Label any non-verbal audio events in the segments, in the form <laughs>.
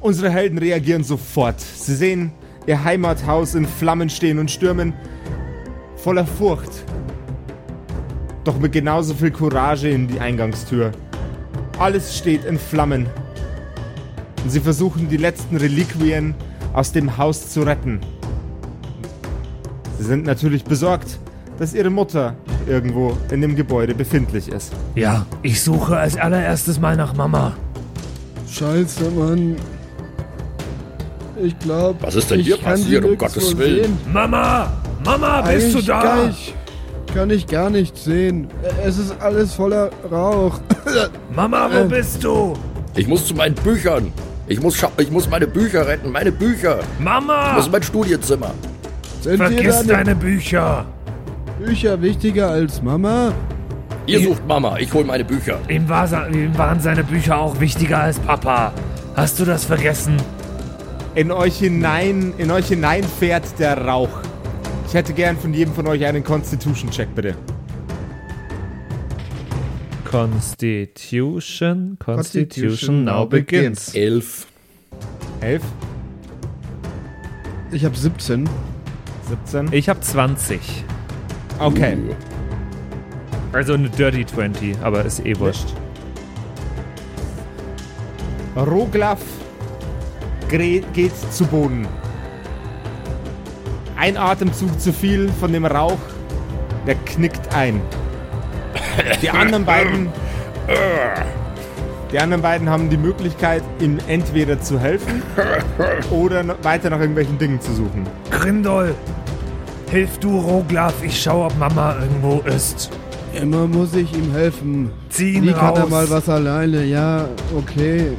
Unsere Helden reagieren sofort. Sie sehen ihr Heimathaus in Flammen stehen und stürmen voller Furcht. Doch mit genauso viel Courage in die Eingangstür. Alles steht in Flammen. Und sie versuchen die letzten Reliquien aus dem Haus zu retten. Sie sind natürlich besorgt, dass ihre Mutter irgendwo in dem Gebäude befindlich ist. Ja, ich suche als allererstes mal nach Mama. Scheiße, Mann. Ich glaube. Was ist denn ich hier kann sie passiert, um Gottes Willen? sehen. Mama! Mama, bist Eigentlich du da? Gar nicht, kann ich gar nicht sehen. Es ist alles voller Rauch. <laughs> Mama, wo Äh. bist du? Ich muss zu meinen Büchern. Ich muss, ich muss meine Bücher retten. Meine Bücher. Ich Mama! muss in mein Studienzimmer. Sind Vergiss deine deine Bücher. Bücher wichtiger als Mama? Ihr sucht Mama. Ich hol meine Bücher. Ihm, war, ihm waren seine Bücher auch wichtiger als Papa. Hast du das vergessen? In euch hinein, in euch hinein fährt der Rauch. Ich hätte gern von jedem von euch einen Constitution-Check, bitte. Constitution, Constitution now begins. Elf. Elf, Ich habe 17. 17. Ich habe 20. Okay. Uh. Also eine Dirty 20, aber ist eh wurscht. Roglaf geht zu Boden. Ein Atemzug zu viel von dem Rauch, der knickt ein. Die anderen beiden, die anderen beiden haben die Möglichkeit, ihm entweder zu helfen oder weiter nach irgendwelchen Dingen zu suchen. Grindol, hilf du Roglaf, ich schau, ob Mama irgendwo ist. Immer muss ich ihm helfen. Zieh ihn Wie kann er raus mal was alleine? Ja, okay.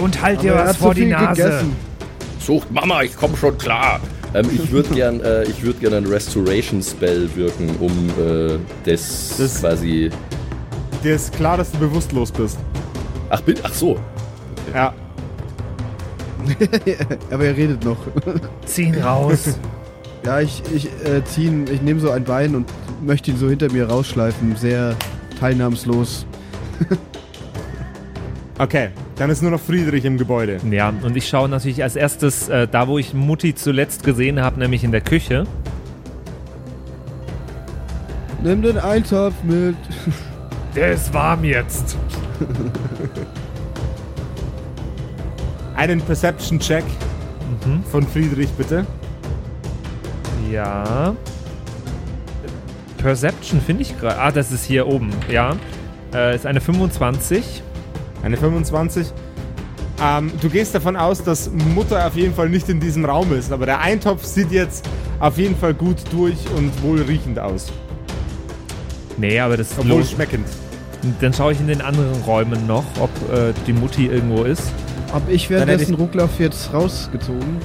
Und halt dir was vor zu die viel Nase. gegessen. Sucht Mama. Ich komm schon klar. Ähm, ich würde gern, äh, ich würde gern einen Restoration Spell wirken, um äh, das, Das- quasi. Dir ist klar, dass du bewusstlos bist. Ach, bin, ach so. Ja. <laughs> Aber er redet noch. Zieh ihn raus. <laughs> Ja, ich, ich äh, zieh ihn, ich nehme so ein Bein und möchte ihn so hinter mir rausschleifen. Sehr teilnahmslos. <laughs> Okay, dann ist nur noch Friedrich im Gebäude. ja, und ich schaue natürlich als erstes äh, da, wo ich Mutti zuletzt gesehen habe, nämlich in der Küche. Nimm den Eintopf mit. <laughs> Der ist warm jetzt. <laughs> Einen Perception-Check von Friedrich, bitte. Ja. Perception finde ich gerade. Ah, das ist hier oben. Ja. Äh, ist eine 25. Eine 25. Ähm, du gehst davon aus, dass Mutter auf jeden Fall nicht in diesem Raum ist, aber der Eintopf sieht jetzt auf jeden Fall gut durch und wohlriechend aus. Nee, aber das Obwohl los. schmeckend. Dann schaue ich in den anderen Räumen noch, ob äh, die Mutti irgendwo ist. Hab ich währenddessen ich- Rucklaff jetzt rausgezogen?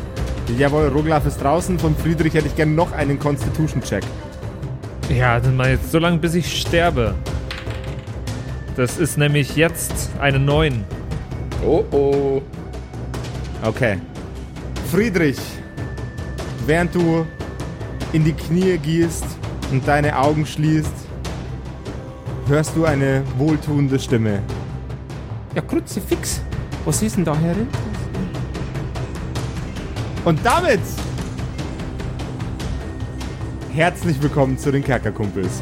Jawohl, Roglaf ist draußen. Von Friedrich hätte ich gerne noch einen Constitution-Check. Ja, dann mal jetzt so lange, bis ich sterbe. Das ist nämlich jetzt eine 9. Oh oh. Okay. Friedrich, während du in die Knie gehst und deine Augen schließt, hörst du eine wohltuende Stimme. Ja, Kruzifix, was ist denn da herin? Und damit herzlich willkommen zu den Kerkerkumpels.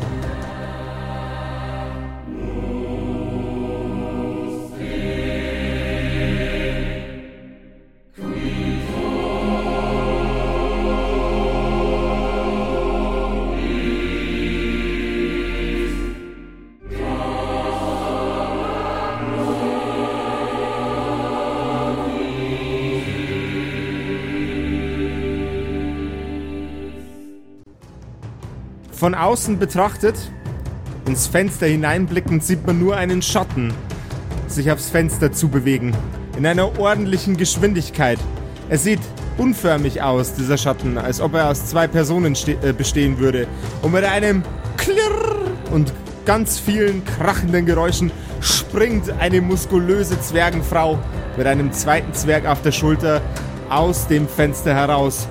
Von außen betrachtet, ins Fenster hineinblickend, sieht man nur einen Schatten sich aufs Fenster zu bewegen. In einer ordentlichen Geschwindigkeit. Er sieht unförmig aus, dieser Schatten, als ob er aus zwei Personen äh, bestehen würde. Und mit einem Klirr und ganz vielen krachenden Geräuschen springt eine muskulöse Zwergenfrau mit einem zweiten Zwerg auf der Schulter aus dem Fenster heraus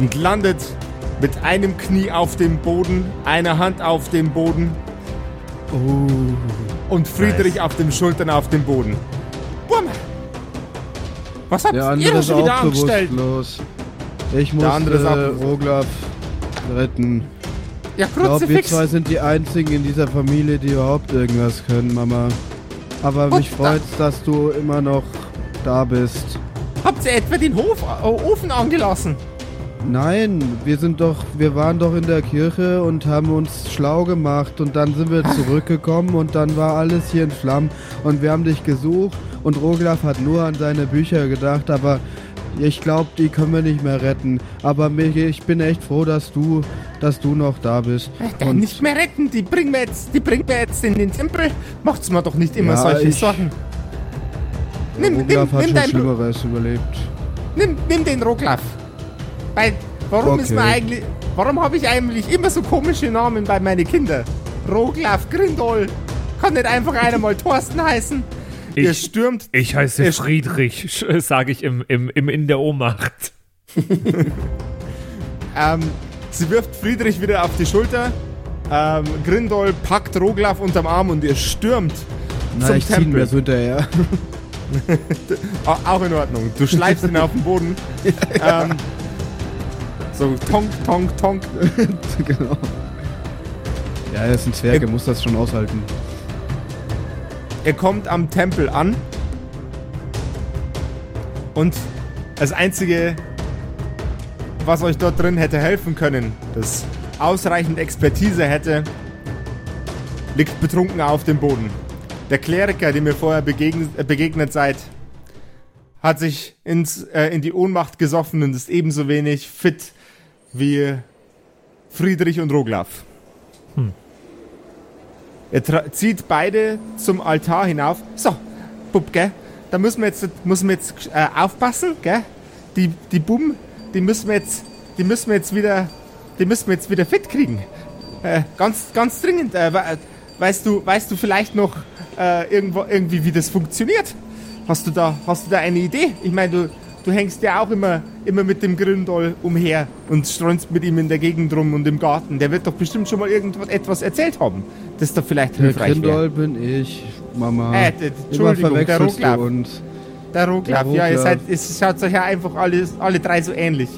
und landet mit einem Knie auf dem Boden, einer Hand auf dem Boden und Friedrich auf den Schultern auf dem Boden. Bumm! Was habt ihr da schon wieder angestellt? Ich muss äh, Roglaf retten. Ja, Ich glaube, wir zwei sind die einzigen in dieser Familie, die überhaupt irgendwas können, Mama. Aber Gut, mich freut's, dass du immer noch da bist. Habt ihr etwa den Hof, äh, Ofen angelassen? Nein, wir sind doch, wir waren doch in der Kirche und haben uns schlau gemacht und dann sind wir zurückgekommen und dann war alles hier in Flammen und wir haben dich gesucht und Roglaf hat nur an seine Bücher gedacht, aber ich glaube, die können wir nicht mehr retten. Aber mich, ich bin echt froh, dass du, dass du noch da bist. Äh, Und nicht mehr retten, die bringen wir jetzt, die bringen wir jetzt in den Tempel. Macht's mir doch nicht immer Ja, solche ich- Sorgen. Nimm, nimm, Roglaf hat nimm, schon Schlimmeres überlebt. nimm, nimm den Roglaf. Weil, warum ist Okay. man eigentlich, warum habe ich eigentlich immer so komische Namen bei meinen Kindern? Roglaf, Grindol. Kann nicht einfach einer mal Thorsten heißen? Ihr Ich, stürmt ich heiße Ich- Friedrich, <laughs> sage ich im, im, im, in der Ohnmacht. <laughs> Ähm, sie wirft Friedrich wieder auf die Schulter. Ähm, Grindol packt Roglaf unterm Arm und ihr stürmt Na, zum ich zieh Tempel. mir so hinterher. <laughs> Au- Auch in Ordnung. Du schleifst ihn auf den Boden. ähm, so tonk, tonk, tonk. <laughs> genau. Ja, er ist ein Zwerg, er muss das schon aushalten. Ihr kommt am Tempel an. Und das Einzige, was euch dort drin hätte helfen können, das ausreichend Expertise hätte, liegt betrunken auf dem Boden. Der Kleriker, dem ihr vorher begegnet, äh, begegnet seid, hat sich ins, äh, in die Ohnmacht gesoffen und ist ebenso wenig fit wie Friedrich und Roglaf. Er tra- zieht beide zum Altar hinauf. So, Bub, gell? Da müssen wir jetzt, müssen wir jetzt äh, aufpassen, gell? Die, die Buben, die müssen wir jetzt, die müssen wir jetzt wieder, die müssen wir jetzt wieder fit kriegen. Äh, ganz, ganz dringend. Äh, we- weißt du, weißt du vielleicht noch äh, irgendwo, irgendwie, wie das funktioniert? Hast du da, hast du da eine Idee? Ich meine, du, du hängst ja auch immer, immer mit dem Gründoll umher und streunst mit ihm in der Gegend rum und im Garten. Der wird doch bestimmt schon mal irgendwas etwas erzählt haben. Das doch vielleicht Der hilfreich wäre. Grindol bin ich, Mama. Äh, d- Entschuldigung, der Roglaf. uns. Der Roglaf, ja, ihr seid, es schaut euch ja einfach alle, alle drei so ähnlich.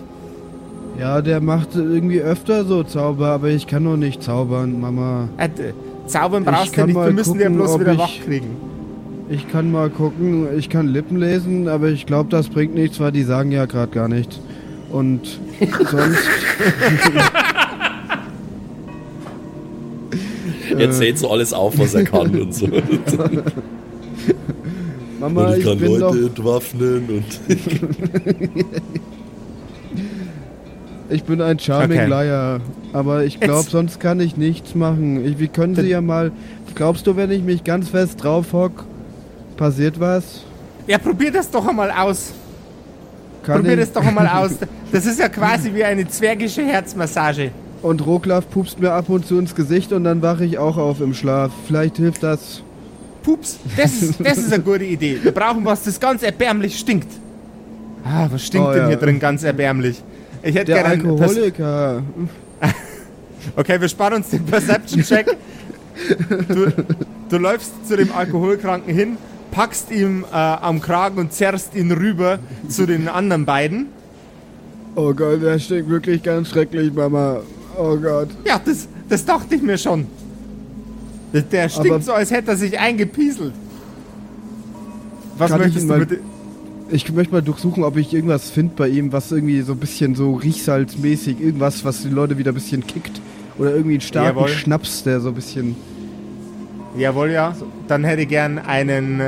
Ja, der macht irgendwie öfter so Zauber, aber ich kann noch nicht zaubern, Mama. Äh, d- zaubern brauchst du nicht, wir müssen gucken, bloß wieder wach kriegen. Ich kann mal gucken, ich kann Lippen lesen, aber ich glaube, das bringt nichts, weil die sagen ja gerade gar nichts. Und <laughs> sonst. <laughs> Er zählt so alles auf, was er kann und so. <laughs> Mama, Und ich ich, kann bin Leute doch. entwaffnen und. Ich bin ein Charming Okay. Liar. Aber ich glaube, Jetzt- sonst kann ich nichts machen. Ich, wie können Sie ja mal. Glaubst du, wenn ich mich ganz fest drauf hock, passiert was? Ja, probier das doch einmal aus. Kann probier ich? das doch einmal aus. <laughs> Das ist ja quasi wie eine zwergische Herzmassage. Und Roglaf pupst mir ab und zu ins Gesicht und dann wache ich auch auf im Schlaf. Vielleicht hilft das. Pups, das ist, das ist eine gute Idee. Wir brauchen was, das ganz erbärmlich stinkt. Ah, was stinkt Oh, denn ja. hier drin ganz erbärmlich? Ich hätte gerne einen Pers Alkoholiker. <laughs> Okay, wir sparen uns den Perception-Check. Du, du läufst zu dem Alkoholkranken hin, packst ihm äh, am Kragen und zerrst ihn rüber zu den anderen beiden. Oh Gott, der stinkt wirklich ganz schrecklich, Mama. Oh Gott. Ja, das, das dachte ich mir schon. Der, der stinkt Aber- so, als hätte er sich eingepieselt. Was möchtest du bitte? Ich möchte mal durchsuchen, ob ich irgendwas finde bei ihm, was irgendwie so ein bisschen so riechsalzmäßig, irgendwas, was die Leute wieder ein bisschen kickt. Oder irgendwie einen starken Jawohl. Schnaps, der so ein bisschen. Jawohl, ja. Dann hätte ich gern einen äh,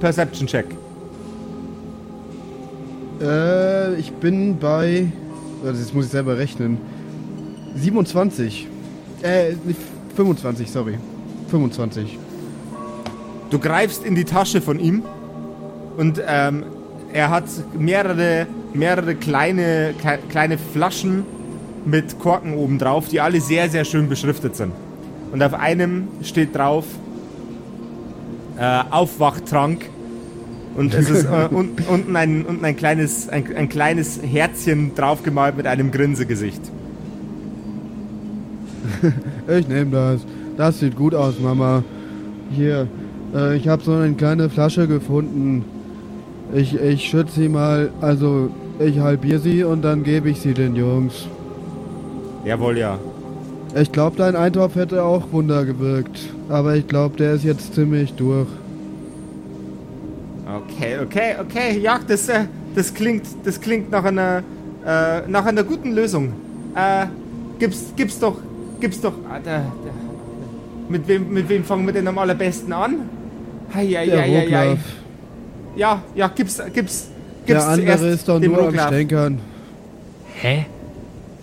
Perception-Check. Äh, ich bin bei. Also jetzt muss ich selber rechnen. 27. Äh, nicht 25, sorry. 25. Du greifst in die Tasche von ihm und ähm, er hat mehrere, mehrere kleine, kle- kleine Flaschen mit Korken oben drauf, die alle sehr, sehr schön beschriftet sind. Und auf einem steht drauf äh, Aufwachtrank. Und es ist äh, un, unten, ein, unten ein, kleines, ein, ein kleines Herzchen draufgemalt mit einem Grinsegesicht. <laughs> Ich nehme das. Das sieht gut aus, Mama. Hier, äh, ich habe so eine kleine Flasche gefunden. Ich, ich schütze sie mal, also ich halbiere sie und dann gebe ich sie den Jungs. Jawohl, ja. Ich glaube, dein Eintopf hätte auch Wunder gewirkt. Aber ich glaube, der ist jetzt ziemlich durch. Okay, okay, okay. Ja, das, äh, das klingt, das klingt nach einer, äh, nach einer guten Lösung. Äh, gib's, gib's doch, gib's doch. Ah, da, da. Mit wem, mit wem fangen wir denn am allerbesten an? Hei, hei, Der hei, hei. Ja, ja, gib's, gib's, gib's Der andere ist doch nur am. Stänkern. Hä?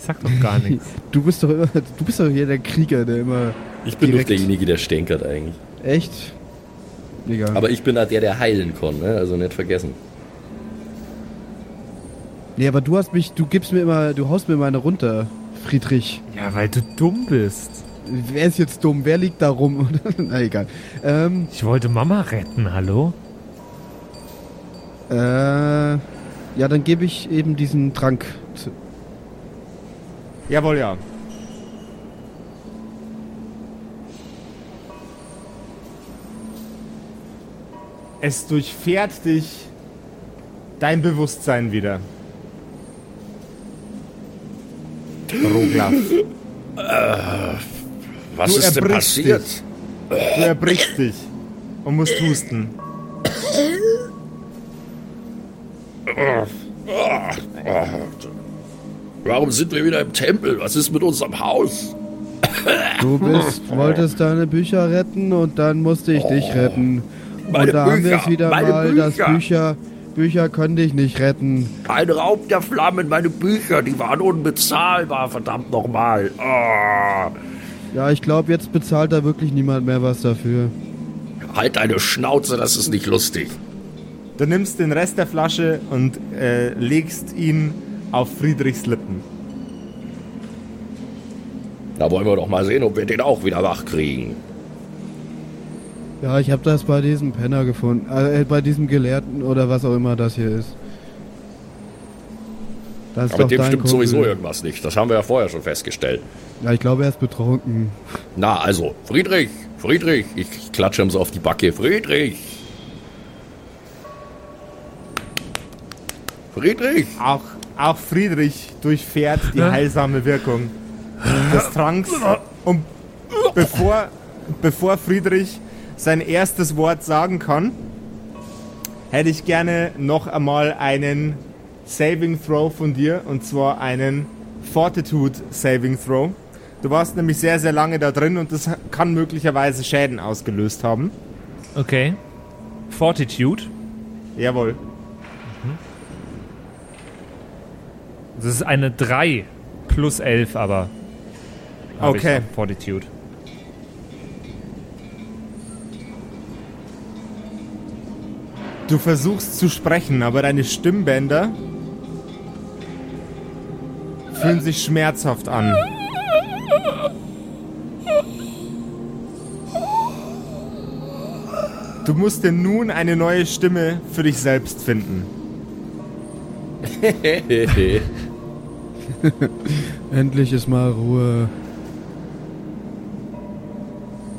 Sag doch gar nichts. <laughs> Du bist doch immer, du bist doch hier der Krieger, der immer. Ich bin doch derjenige, der stänkert eigentlich. Echt? Egal. Aber ich bin da der, der heilen kann, ne? Also nicht vergessen. nee, aber du hast mich, du gibst mir immer, du haust mir immer eine runter, Friedrich. Ja, weil du dumm bist. Wer ist jetzt dumm? Wer liegt da rum? <laughs> Na egal. Ähm, Ich wollte Mama retten, hallo? äh, ja, dann gebe ich eben diesen Trank. Jawohl, ja. Es durchfährt dich dein Bewusstsein wieder. Roglaf. Was Du ist denn passiert? Du erbrichst dich und musst husten. Warum sind wir wieder im Tempel? Was ist mit unserem Haus? Du bist, wolltest deine Bücher retten und dann musste ich dich retten. meine und da haben wir Bücher, es wieder mal, dass Bücher. Bücher, Bücher können dich nicht retten. Ein Raub der Flammen, meine Bücher, die waren unbezahlbar, verdammt nochmal. Oh. Ja, ich glaube, jetzt bezahlt da wirklich niemand mehr was dafür. Halt deine Schnauze, das ist nicht lustig. Du nimmst den Rest der Flasche und äh, legst ihn auf Friedrichs Lippen. Da wollen wir doch mal sehen, ob wir den auch wieder wach kriegen. Ja, ich habe das bei diesem Penner gefunden. Äh, bei diesem Gelehrten oder was auch immer das hier ist. Das ist Aber mit dem stimmt Kumpel. sowieso irgendwas nicht. Das haben wir ja vorher schon festgestellt. Ja, ich glaube, er ist betrunken. Na, also, Friedrich, Friedrich, ich klatsche ihm so auf die Backe. Friedrich! Friedrich! Auch, auch Friedrich durchfährt die heilsame Wirkung des Tranks. Und bevor, bevor Friedrich sein erstes Wort sagen kann, hätte ich gerne noch einmal einen Saving Throw von dir. Und zwar einen Fortitude Saving Throw. Du warst nämlich sehr, sehr lange da drin und das kann möglicherweise Schäden ausgelöst haben. Okay. Fortitude. Jawohl. Das ist eine 3 plus 11, aber. Okay. Fortitude. Du versuchst zu sprechen, aber deine Stimmbänder fühlen sich schmerzhaft an. Du musst dir nun eine neue Stimme für dich selbst finden. <laughs> <laughs> Endlich ist mal Ruhe.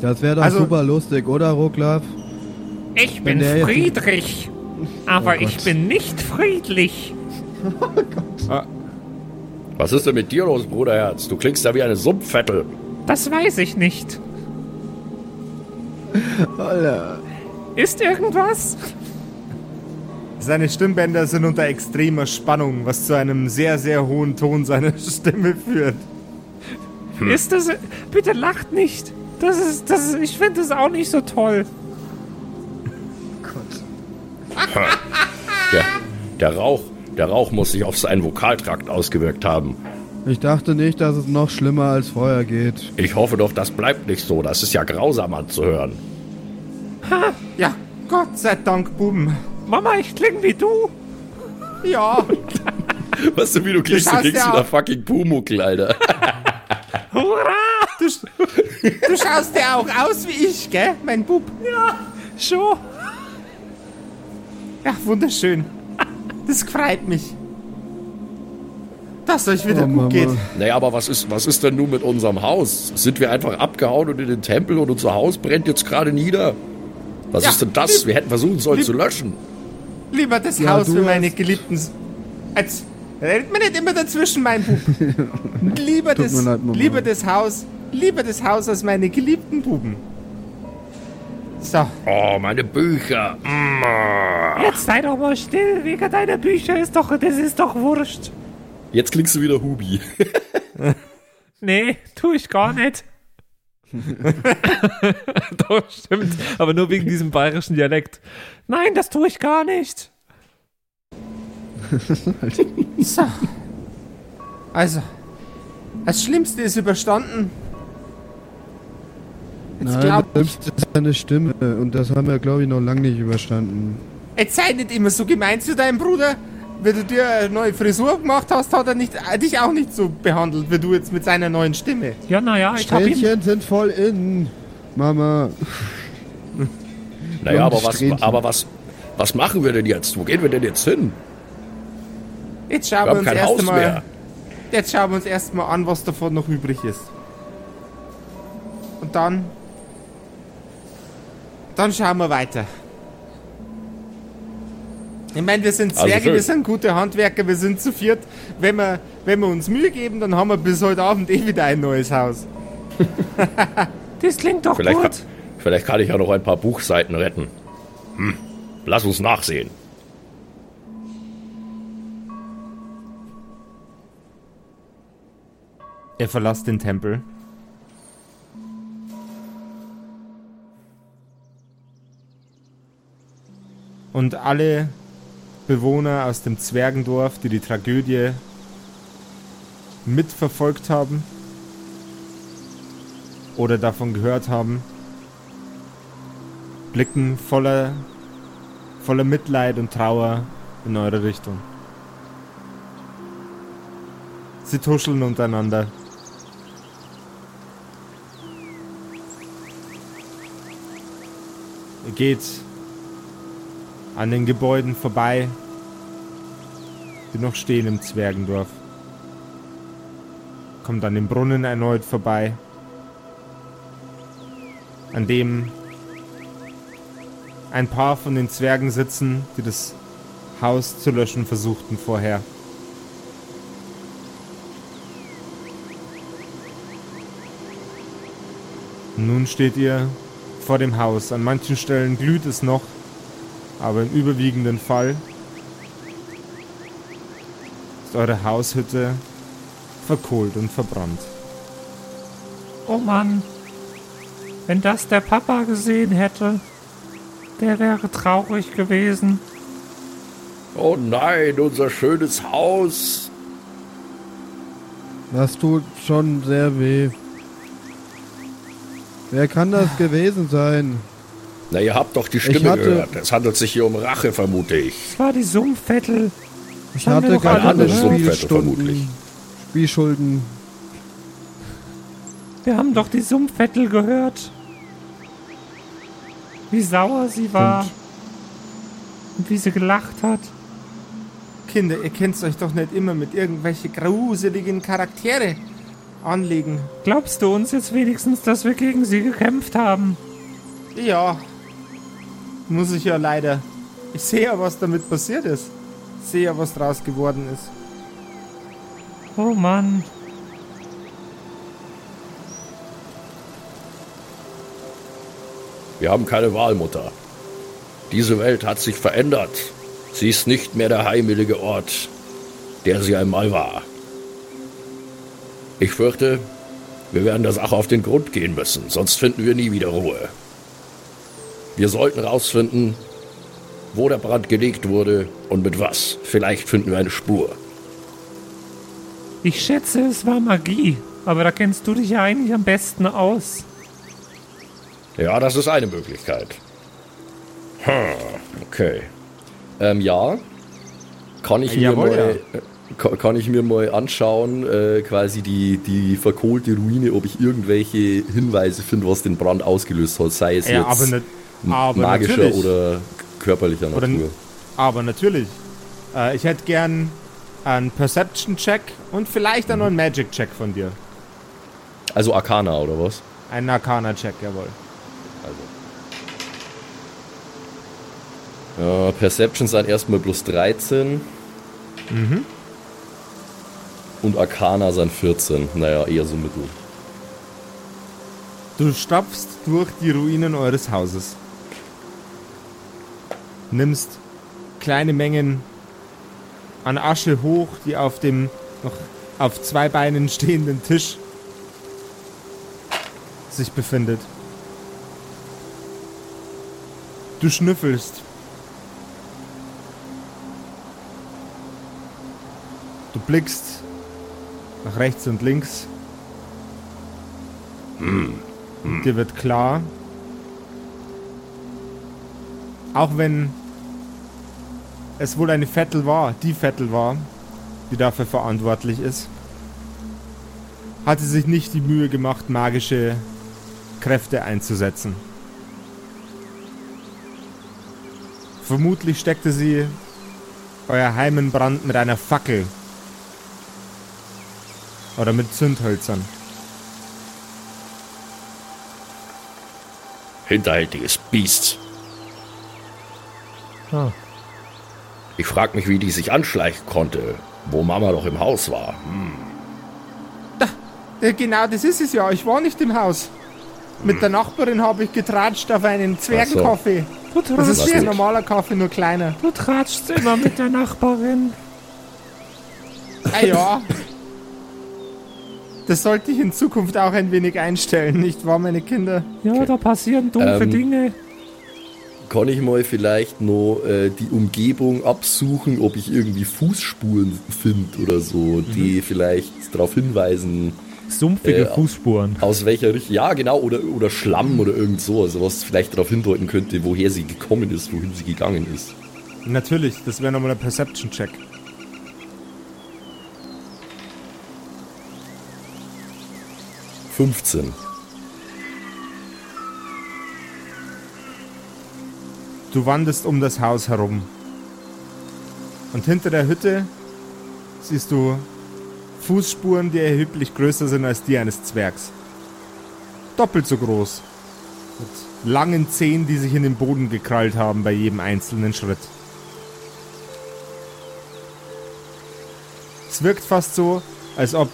Das wäre doch Also- super lustig, oder, Roglaf? Ich bin Friedrich, aber Oh ich Gott. bin nicht friedlich. <laughs> Was ist denn mit dir los, Bruderherz? Du klingst ja wie eine Sumpfvettel. Das weiß ich nicht. Alter. Ist irgendwas? Seine Stimmbänder sind unter extremer Spannung, was zu einem sehr, sehr hohen Ton seiner <laughs> Stimme führt. Ist das. Bitte lacht nicht. Das ist. Das ist ich finde das auch nicht so toll. Der, der Rauch, der Rauch muss sich auf seinen Vokaltrakt ausgewirkt haben. Ich dachte nicht, dass es noch schlimmer als vorher geht. Ich hoffe doch, das bleibt nicht so. Das ist ja grausam anzuhören. Ja, Gott sei Dank, Buben. Mama, ich klinge wie du. Ja, <laughs> Weißt du, wie du klingst? Du klingst ja wie der fucking Pumuckl, Alter. <laughs> Hurra! du, du schaust ja auch aus wie ich, gell, mein Bub? Schon. Ja, wunderschön. Das freut mich. Dass euch wieder Oh, gut Mama. geht. Naja, aber was ist, was ist denn nun mit unserem Haus? Sind wir einfach abgehauen und in den Tempel und unser Haus brennt jetzt gerade nieder? Was Ja, ist denn das? wir- hätten versuchen sollen zu löschen. Lieber das Ja, Haus für meine geliebten. S- Jetzt redet mir nicht immer dazwischen, mein Bub. <laughs> lieber, das, leid, lieber das Haus, lieber das Haus als meine geliebten Buben. So, Oh, meine Bücher. Mm. Jetzt sei doch mal still, wegen deiner Bücher ist doch, das ist doch wurscht. Jetzt klingst du wieder Hubi. <laughs> Nee, tu ich gar nicht. <laughs> Doch, stimmt. Aber nur wegen diesem bayerischen Dialekt. Nein, das tu ich gar nicht. <laughs> so. Also, das Schlimmste ist überstanden. Jetzt Nein, das Schlimmste ist seine Stimme. Und das haben wir, glaube ich, noch lange nicht überstanden. jetzt sei nicht immer so gemein zu deinem Bruder. Wenn du dir eine neue Frisur gemacht hast, hat er nicht, äh, dich auch nicht so behandelt, wie du jetzt mit seiner neuen Stimme. Ja, naja, ich hab ihm. Strähnchen sind voll in. Mama. Naja, aber was, aber was, was machen wir denn jetzt? Wo gehen wir denn jetzt hin? Jetzt schauen Wir wir, haben uns kein erst Haus einmal, mehr. jetzt schauen wir uns erstmal an, was davon noch übrig ist. Und dann, dann schauen wir weiter. Ich meine, wir sind Also Zwerge, schön. wir sind gute Handwerker, wir sind zu viert. Wenn wir, wenn wir uns Mühe geben, dann haben wir bis heute Abend eh wieder ein neues Haus. <laughs> Das klingt doch Vielleicht, gut. kann, vielleicht kann ich ja noch ein paar Buchseiten retten. Hm. Lass uns nachsehen. Er verlässt den Tempel. Und alle Bewohner aus dem Zwergendorf, die die Tragödie mitverfolgt haben oder davon gehört haben, blicken voller, voller Mitleid und Trauer in eure Richtung. Sie tuscheln untereinander. Ihr geht an den Gebäuden vorbei, die noch stehen im Zwergendorf. Kommt an dem Brunnen erneut vorbei, an dem ein paar von den Zwergen sitzen, die das Haus zu löschen versuchten vorher. Nun steht ihr vor dem Haus. An manchen Stellen glüht es noch, aber im überwiegenden Fall ist eure Haushütte verkohlt und verbrannt. Oh Mann. Wenn das der Papa gesehen hätte, der wäre traurig gewesen. Oh nein, unser schönes Haus. Das tut schon sehr weh. Wer kann das gewesen sein? Na, ihr habt doch die Stimme hatte- gehört. Es handelt sich hier um Rache, vermute ich. Es war die Sumpfvettel. Ich haben hatte doch gerade alle. Spielstunden. Spielschulden. Wir haben doch die Sumpfvettel gehört. Wie sauer sie war. Und wie sie gelacht hat. Kinder, ihr könnt euch doch nicht immer mit irgendwelche gruseligen Charaktere anlegen. Glaubst du uns jetzt wenigstens, dass wir gegen sie gekämpft haben? Ja, muss ich ja leider. Ich sehe ja, was damit passiert ist. Ich sehe ja, was draus geworden ist. Oh Mann. Wir haben keine Wahl, Mutter. Diese Welt hat sich verändert. Sie ist nicht mehr der heimelige Ort, der sie einmal war. Ich fürchte, wir werden der Sache auf den Grund gehen müssen, sonst finden wir nie wieder Ruhe. Wir sollten rausfinden, wo der Brand gelegt wurde und mit was. Vielleicht finden wir eine Spur. Ich schätze, es war Magie. Aber da kennst du dich ja eigentlich am besten aus. Ja, das ist eine Möglichkeit. Hm, okay. Ähm, ja. Kann ich, mir Jawohl, mal, äh, kann, ich mir mal anschauen, äh, quasi die, die verkohlte Ruine, ob ich irgendwelche Hinweise finde, was den Brand ausgelöst hat, sei es Ja, jetzt aber, nicht, aber magischer natürlich. oder körperlicher Oder Natur. Aber natürlich. Äh, ich hätte gern einen Perception-Check und vielleicht auch noch einen Magic-Check von dir. Also Arcana oder was? Einen Arcana-Check, jawohl. Also. Ja, Perception sind erstmal plus 13. Mhm. Und Arcana sind 14. Naja, eher so mittel. Du stapfst durch die Ruinen eures Hauses. Nimmst kleine Mengen an Asche hoch, die auf dem noch auf zwei Beinen stehenden Tisch sich befindet. Du schnüffelst. Du blickst nach rechts und links. Dir wird klar, auch wenn es wohl eine Vettel war, die Vettel war, die dafür verantwortlich ist, hat sie sich nicht die Mühe gemacht, magische Kräfte einzusetzen. Vermutlich steckte sie euer Heim in Brand mit einer Fackel. Oder mit Zündhölzern. Hinterhältiges Biest. Ah. Ich frag mich, wie die sich anschleichen konnte, wo Mama doch im Haus war. Ja, genau, das ist es ja. Ich war nicht im Haus. Mit der Nachbarin habe ich getratscht auf einen Zwergenkaffee. Du, Das ist wie ein normaler Kaffee, nur kleiner. du tratschst immer mit der Nachbarin. Ah ja. Das sollte ich in Zukunft auch ein wenig einstellen, nicht wahr, meine Kinder? Ja, da passieren doofe Ähm, Dinge. Kann ich mal vielleicht noch äh, die Umgebung absuchen, ob ich irgendwie Fußspuren finde oder so, die vielleicht darauf hinweisen, Sumpfige Äh, Fußspuren. aus welcher Richtung. Ja, genau, oder, oder Schlamm oder irgend so, also was vielleicht darauf hindeuten könnte, woher sie gekommen ist, wohin sie gegangen ist. Natürlich, das wäre nochmal ein Perception-Check. Fünfzehn. Du wanderst um das Haus herum. Und hinter der Hütte siehst du Fußspuren, die erheblich größer sind als die eines Zwergs. Doppelt so groß. Mit langen Zehen, die sich in den Boden gekrallt haben bei jedem einzelnen Schritt. Es wirkt fast so, als ob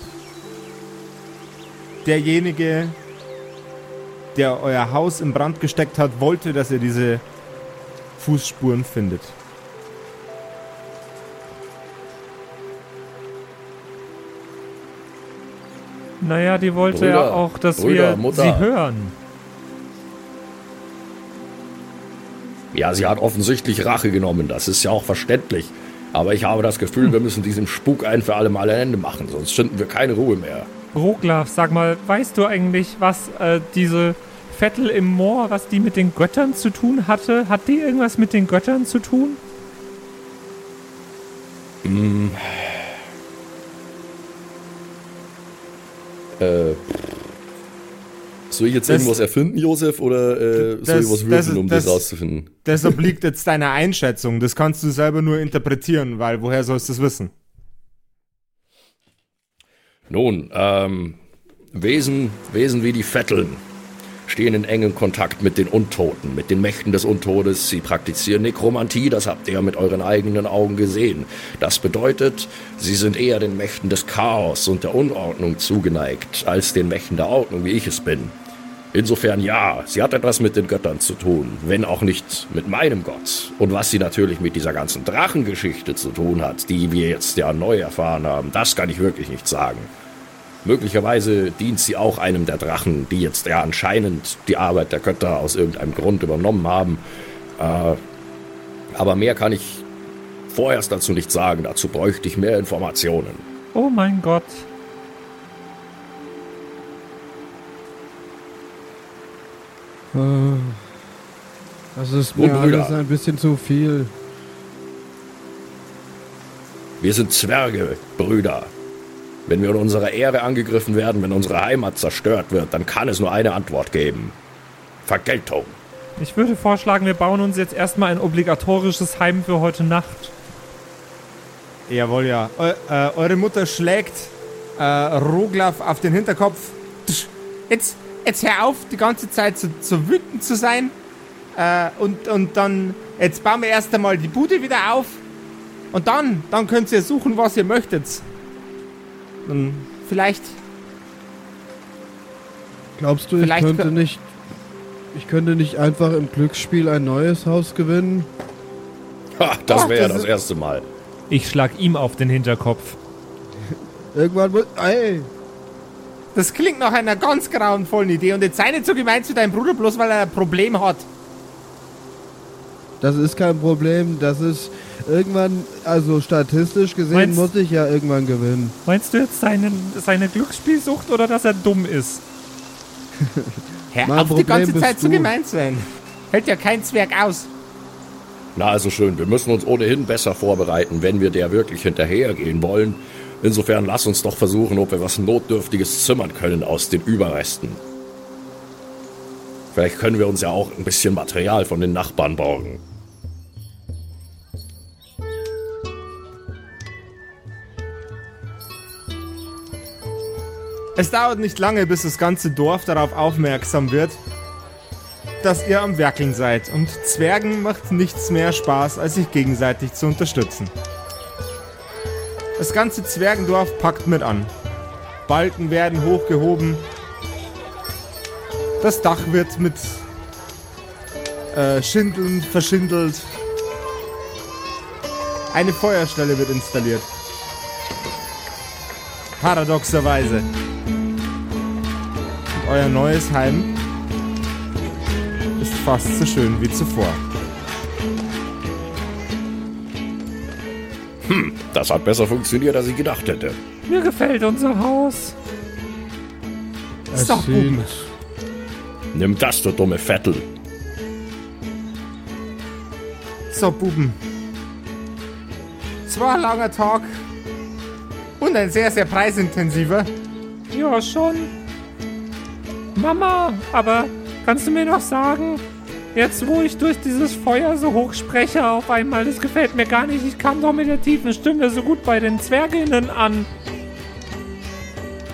derjenige, der euer Haus in Brand gesteckt hat, wollte, dass ihr diese Fußspuren findet. Naja, die wollte Brüder, ja auch, dass Brüder, wir Mutter. sie hören. Ja, sie hat offensichtlich Rache genommen, das ist ja auch verständlich. Aber ich habe das Gefühl, wir müssen diesem Spuk ein für alle Mal ein Ende machen, sonst finden wir keine Ruhe mehr. Roglaf, sag mal, weißt du eigentlich, was äh, diese Vettel im Moor, was die mit den Göttern zu tun hatte? Hat die irgendwas mit den Göttern zu tun? Äh, soll ich jetzt Das- irgendwas erfinden, Josef, oder äh, soll Das- ich was das- würfeln, um das, das- rauszufinden? Das <laughs> obliegt jetzt deiner Einschätzung. Das kannst du selber nur interpretieren, weil woher sollst du es wissen? Nun, ähm, Wesen, Wesen wie die Vetteln stehen in engem Kontakt mit den Untoten, mit den Mächten des Untodes. Sie praktizieren Nekromantie, das habt ihr mit euren eigenen Augen gesehen. Das bedeutet, sie sind eher den Mächten des Chaos und der Unordnung zugeneigt, als den Mächten der Ordnung, wie ich es bin. Insofern ja, sie hat etwas mit den Göttern zu tun, wenn auch nicht mit meinem Gott. Und was sie natürlich mit dieser ganzen Drachengeschichte zu tun hat, die wir jetzt ja neu erfahren haben, das kann ich wirklich nicht sagen. Möglicherweise dient sie auch einem der Drachen, die jetzt ja anscheinend die Arbeit der Götter aus irgendeinem Grund übernommen haben. Äh, aber mehr kann ich vorerst dazu nicht sagen. Dazu bräuchte ich mehr Informationen. Oh mein Gott. Äh, Das ist mir alles ein bisschen zu viel. Wir sind Zwerge, Brüder. Wenn wir in unserer Ehre angegriffen werden, wenn unsere Heimat zerstört wird, dann kann es nur eine Antwort geben. Vergeltung. Ich würde vorschlagen, wir bauen uns jetzt erstmal ein obligatorisches Heim für heute Nacht. Jawohl, ja. Eu, äh, eure Mutter schlägt äh, Roglaf auf den Hinterkopf. Jetzt, jetzt hör auf, die ganze Zeit so, so wütend zu sein. Äh, und, und dann, jetzt bauen wir erst einmal die Bude wieder auf. Und dann, dann könnt ihr suchen, was ihr möchtet. Dann vielleicht, Glaubst du, ich Vielleicht könnte kö- nicht. Ich könnte nicht einfach im Glücksspiel ein neues Haus gewinnen? Ha, das wäre ja das erste Mal. Ich schlag ihm auf den Hinterkopf. Irgendwann muss. Ey! das klingt nach einer ganz grauenvollen Idee. Und jetzt sei nicht so gemein zu deinem Bruder, bloß weil er ein Problem hat. Das ist kein Problem. Das ist irgendwann, also statistisch gesehen, Meinst- muss ich ja irgendwann gewinnen. Meinst du jetzt seine, seine Glücksspielsucht oder dass er dumm ist? <laughs> Hör Mein auf, die Problem ganze bist Zeit so du. gemein zu sein. Hält ja kein Zwerg aus. Na, also schön. Wir müssen uns ohnehin besser vorbereiten, wenn wir der wirklich hinterhergehen wollen. Insofern lass uns doch versuchen, ob wir was Notdürftiges zimmern können aus den Überresten. Vielleicht können wir uns ja auch ein bisschen Material von den Nachbarn borgen. Es dauert nicht lange, bis das ganze Dorf darauf aufmerksam wird, dass ihr am Werkeln seid. Und Zwergen macht nichts mehr Spaß, als sich gegenseitig zu unterstützen. Das ganze Zwergendorf packt mit an. Balken werden hochgehoben. Das Dach wird mit äh, Schindeln verschindelt. Eine Feuerstelle wird installiert. Paradoxerweise. Euer neues Heim ist fast so schön wie zuvor. Das hat besser funktioniert, als ich gedacht hätte. Mir gefällt unser Haus. Es doch, Buben. sieht- Nimm das, du dumme Vettel. So, Buben. Es war ein langer Tag. Und ein sehr, sehr preisintensiver. Ja, schon. Mama, aber kannst du mir noch sagen, jetzt wo ich durch dieses Feuer so hoch spreche auf einmal, das gefällt mir gar nicht. Ich kam doch mit der tiefen Stimme so gut bei den Zwerginnen an.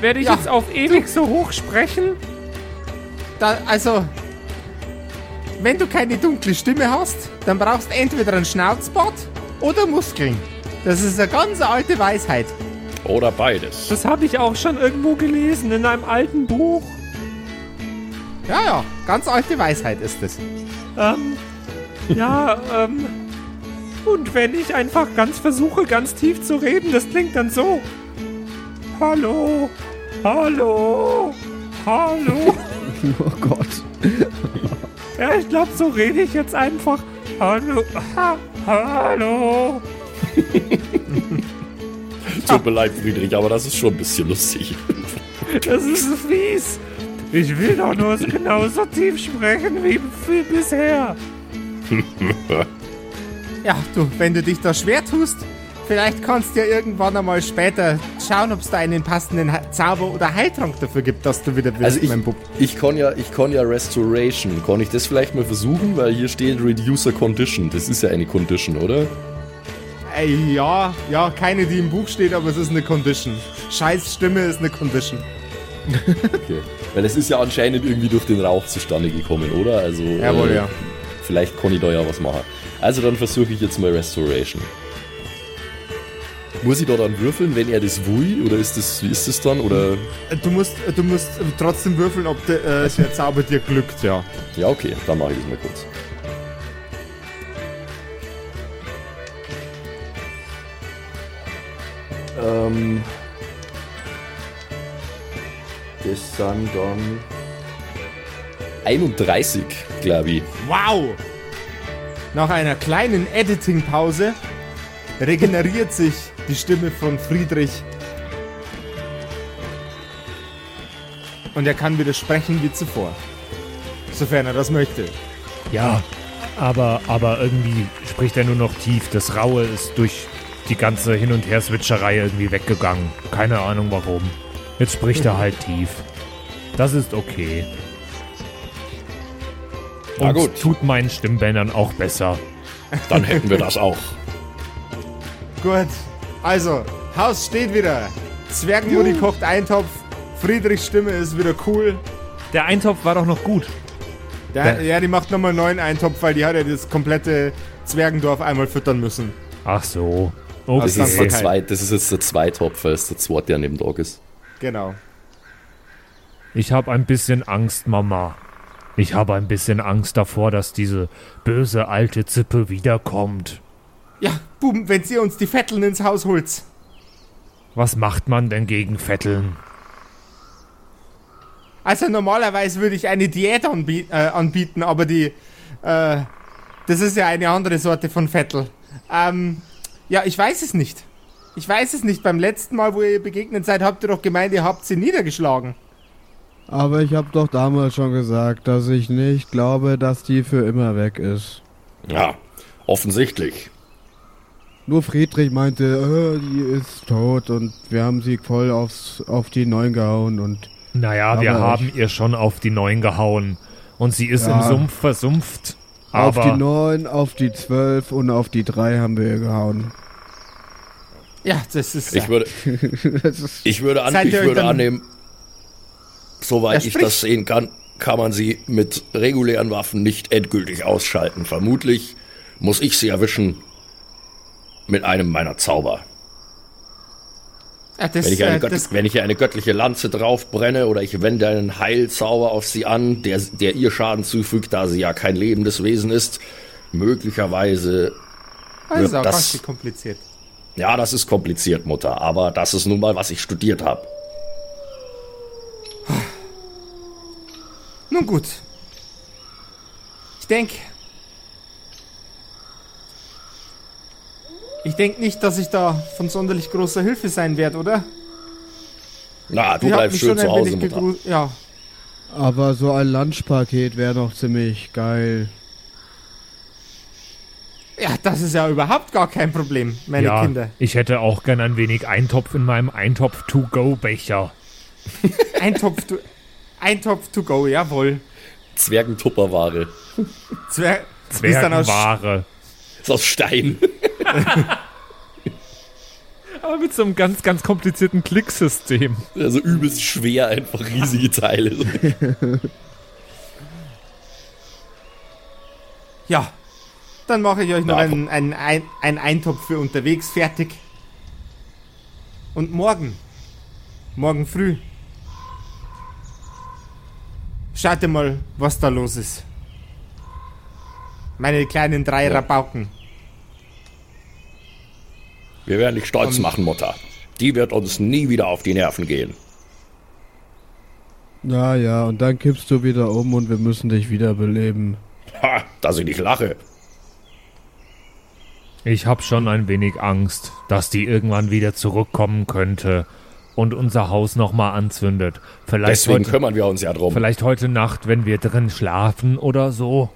Werde ich Ja, jetzt auf ewig so hoch sprechen? Da, also, wenn du keine dunkle Stimme hast, dann brauchst du entweder einen Schnauzbart oder Muskeln. Das ist eine ganz alte Weisheit. Oder beides. Das habe ich auch schon irgendwo gelesen in einem alten Buch. Ja, ja, ganz alte Weisheit ist es. Ähm, ja, ähm. Und wenn ich einfach ganz versuche, ganz tief zu reden, das klingt dann so. Hallo, hallo, hallo. <laughs> Oh Gott. <laughs> ja, ich glaube, so rede ich jetzt einfach. Hallo, ha, hallo. Tut mir leid, Friedrich, aber das ist schon ein bisschen lustig. Das ist fies. Ich will doch nur genauso tief sprechen wie, wie bisher. Ja, du, wenn du dich da schwer tust, vielleicht kannst du ja irgendwann einmal später schauen, ob es da einen passenden Zauber oder Heiltrank dafür gibt, dass du wieder wirst, Also ich, mein Bub. ich kann ja, ich kann ja Restoration. Kann ich das vielleicht mal versuchen? Weil hier steht Reducer Condition. Das ist ja eine Condition, oder? Ey, ja, ja, keine, die im Buch steht, aber es ist eine Condition. Scheiß Stimme ist eine Condition. Okay. <laughs> Weil das ist ja anscheinend irgendwie durch den Rauch zustande gekommen, oder? Also. Jawohl, ja. Vielleicht kann ich da ja was machen. Also dann versuche ich jetzt mal Restoration. Muss ich da dann würfeln, wenn er das will? Oder ist das, wie ist das dann? Oder. Du musst, du musst trotzdem würfeln, ob der, äh, der Zauber dir glückt, ja. Ja, okay, dann mache ich das mal kurz. Ähm. Das sind dann. 31, glaube ich. Wow! Nach einer kleinen Editing-Pause regeneriert sich die Stimme von Friedrich. Und er kann wieder sprechen wie zuvor. Sofern er das möchte. Ja, aber, aber irgendwie spricht er nur noch tief. Das Raue ist durch die ganze Hin- und Her-Switcherei irgendwie weggegangen. Keine Ahnung warum. Jetzt spricht er halt tief. Das ist okay. Na Und gut. tut meinen Stimmbändern auch besser. Dann hätten wir das auch. Gut, also, Haus steht wieder. Zwergenmutti kocht Eintopf. Friedrichs Stimme ist wieder cool. Der Eintopf war doch noch gut. Der, ja, die macht nochmal einen neuen Eintopf, weil die hat ja das komplette Zwergendorf einmal füttern müssen. Ach so. Aus Das Okay. ist, der zwei, das ist jetzt der Zweitopf, weil es der zweite an dem Tag ist. Genau. Ich habe ein bisschen Angst, Mama. Ich habe ein bisschen Angst davor, dass diese böse alte Zippe wiederkommt. Ja, Buben, wenn ihr uns die Vetteln ins Haus holt. Was macht man denn gegen Vetteln? Also normalerweise würde ich eine Diät anbie äh, anbieten, aber die, äh, das ist ja eine andere Sorte von Vettel. Ähm, ja, ich weiß es nicht. Ich weiß es nicht. Beim letzten Mal, wo ihr ihr begegnet seid, habt ihr doch gemeint, ihr habt sie niedergeschlagen. Aber ich habe doch damals schon gesagt, dass ich nicht glaube, dass die für immer weg ist. Ja, offensichtlich. Nur Friedrich meinte, äh, die ist tot und wir haben sie voll aufs, auf die Neun gehauen und Naja, wir haben ihr schon auf die Neun gehauen. Und sie ist Ja. im Sumpf versumpft. auf die Neun, auf die Zwölf und auf die Drei haben wir ihr gehauen. Ja, das ist. Ich würde, <laughs> Das ist, ich würde, an, ich würde annehmen, soweit Ja, ich das sehen kann, kann man sie mit regulären Waffen nicht endgültig ausschalten. Vermutlich muss ich sie erwischen mit einem meiner Zauber. ja, das, Wenn ich, eine äh, das, wenn ich eine göttliche Lanze draufbrenne oder ich wende einen Heilzauber auf sie an, der, der ihr Schaden zufügt, da sie ja kein lebendes Wesen ist, möglicherweise, das ist wird auch das- kompliziert. Ja, das ist kompliziert, Mutter, aber das ist nun mal, was ich studiert habe. Nun gut. Ich denke. Ich denke nicht, dass ich da von sonderlich großer Hilfe sein werde, oder? Na, du hat bleibst mich schön schon zu Hause, Mutter. Ja, aber so ein Lunchpaket wäre noch ziemlich geil. Ja, das ist ja überhaupt gar kein Problem, meine ja, Kinder. ich hätte auch gern ein wenig Eintopf in meinem Eintopf-to-go-Becher. <laughs> Eintopf to, Eintopf to go, jawohl. Zwergentupperware. Zwer ist dann aus, Zwergenware. Ist aus Stein. <laughs> Aber mit so einem ganz, ganz komplizierten Klicksystem. Also übelst schwer, einfach riesige Teile. Ja, dann mache ich euch noch Ja, einen, einen, ein, einen Eintopf für unterwegs fertig. Und morgen, morgen früh, schaut ihr mal, was da los ist. Meine kleinen drei Rabauken. Wir werden dich stolz Und- machen, Mutter. Die wird uns nie wieder auf die Nerven gehen. Ja, ja, und dann kippst du wieder um und wir müssen dich wiederbeleben. Ha, dass ich nicht lache. Ich hab schon ein wenig Angst, dass die irgendwann wieder zurückkommen könnte und unser Haus nochmal anzündet. Vielleicht Deswegen heute, kümmern wir uns ja drum. vielleicht heute Nacht, wenn wir drin schlafen oder so.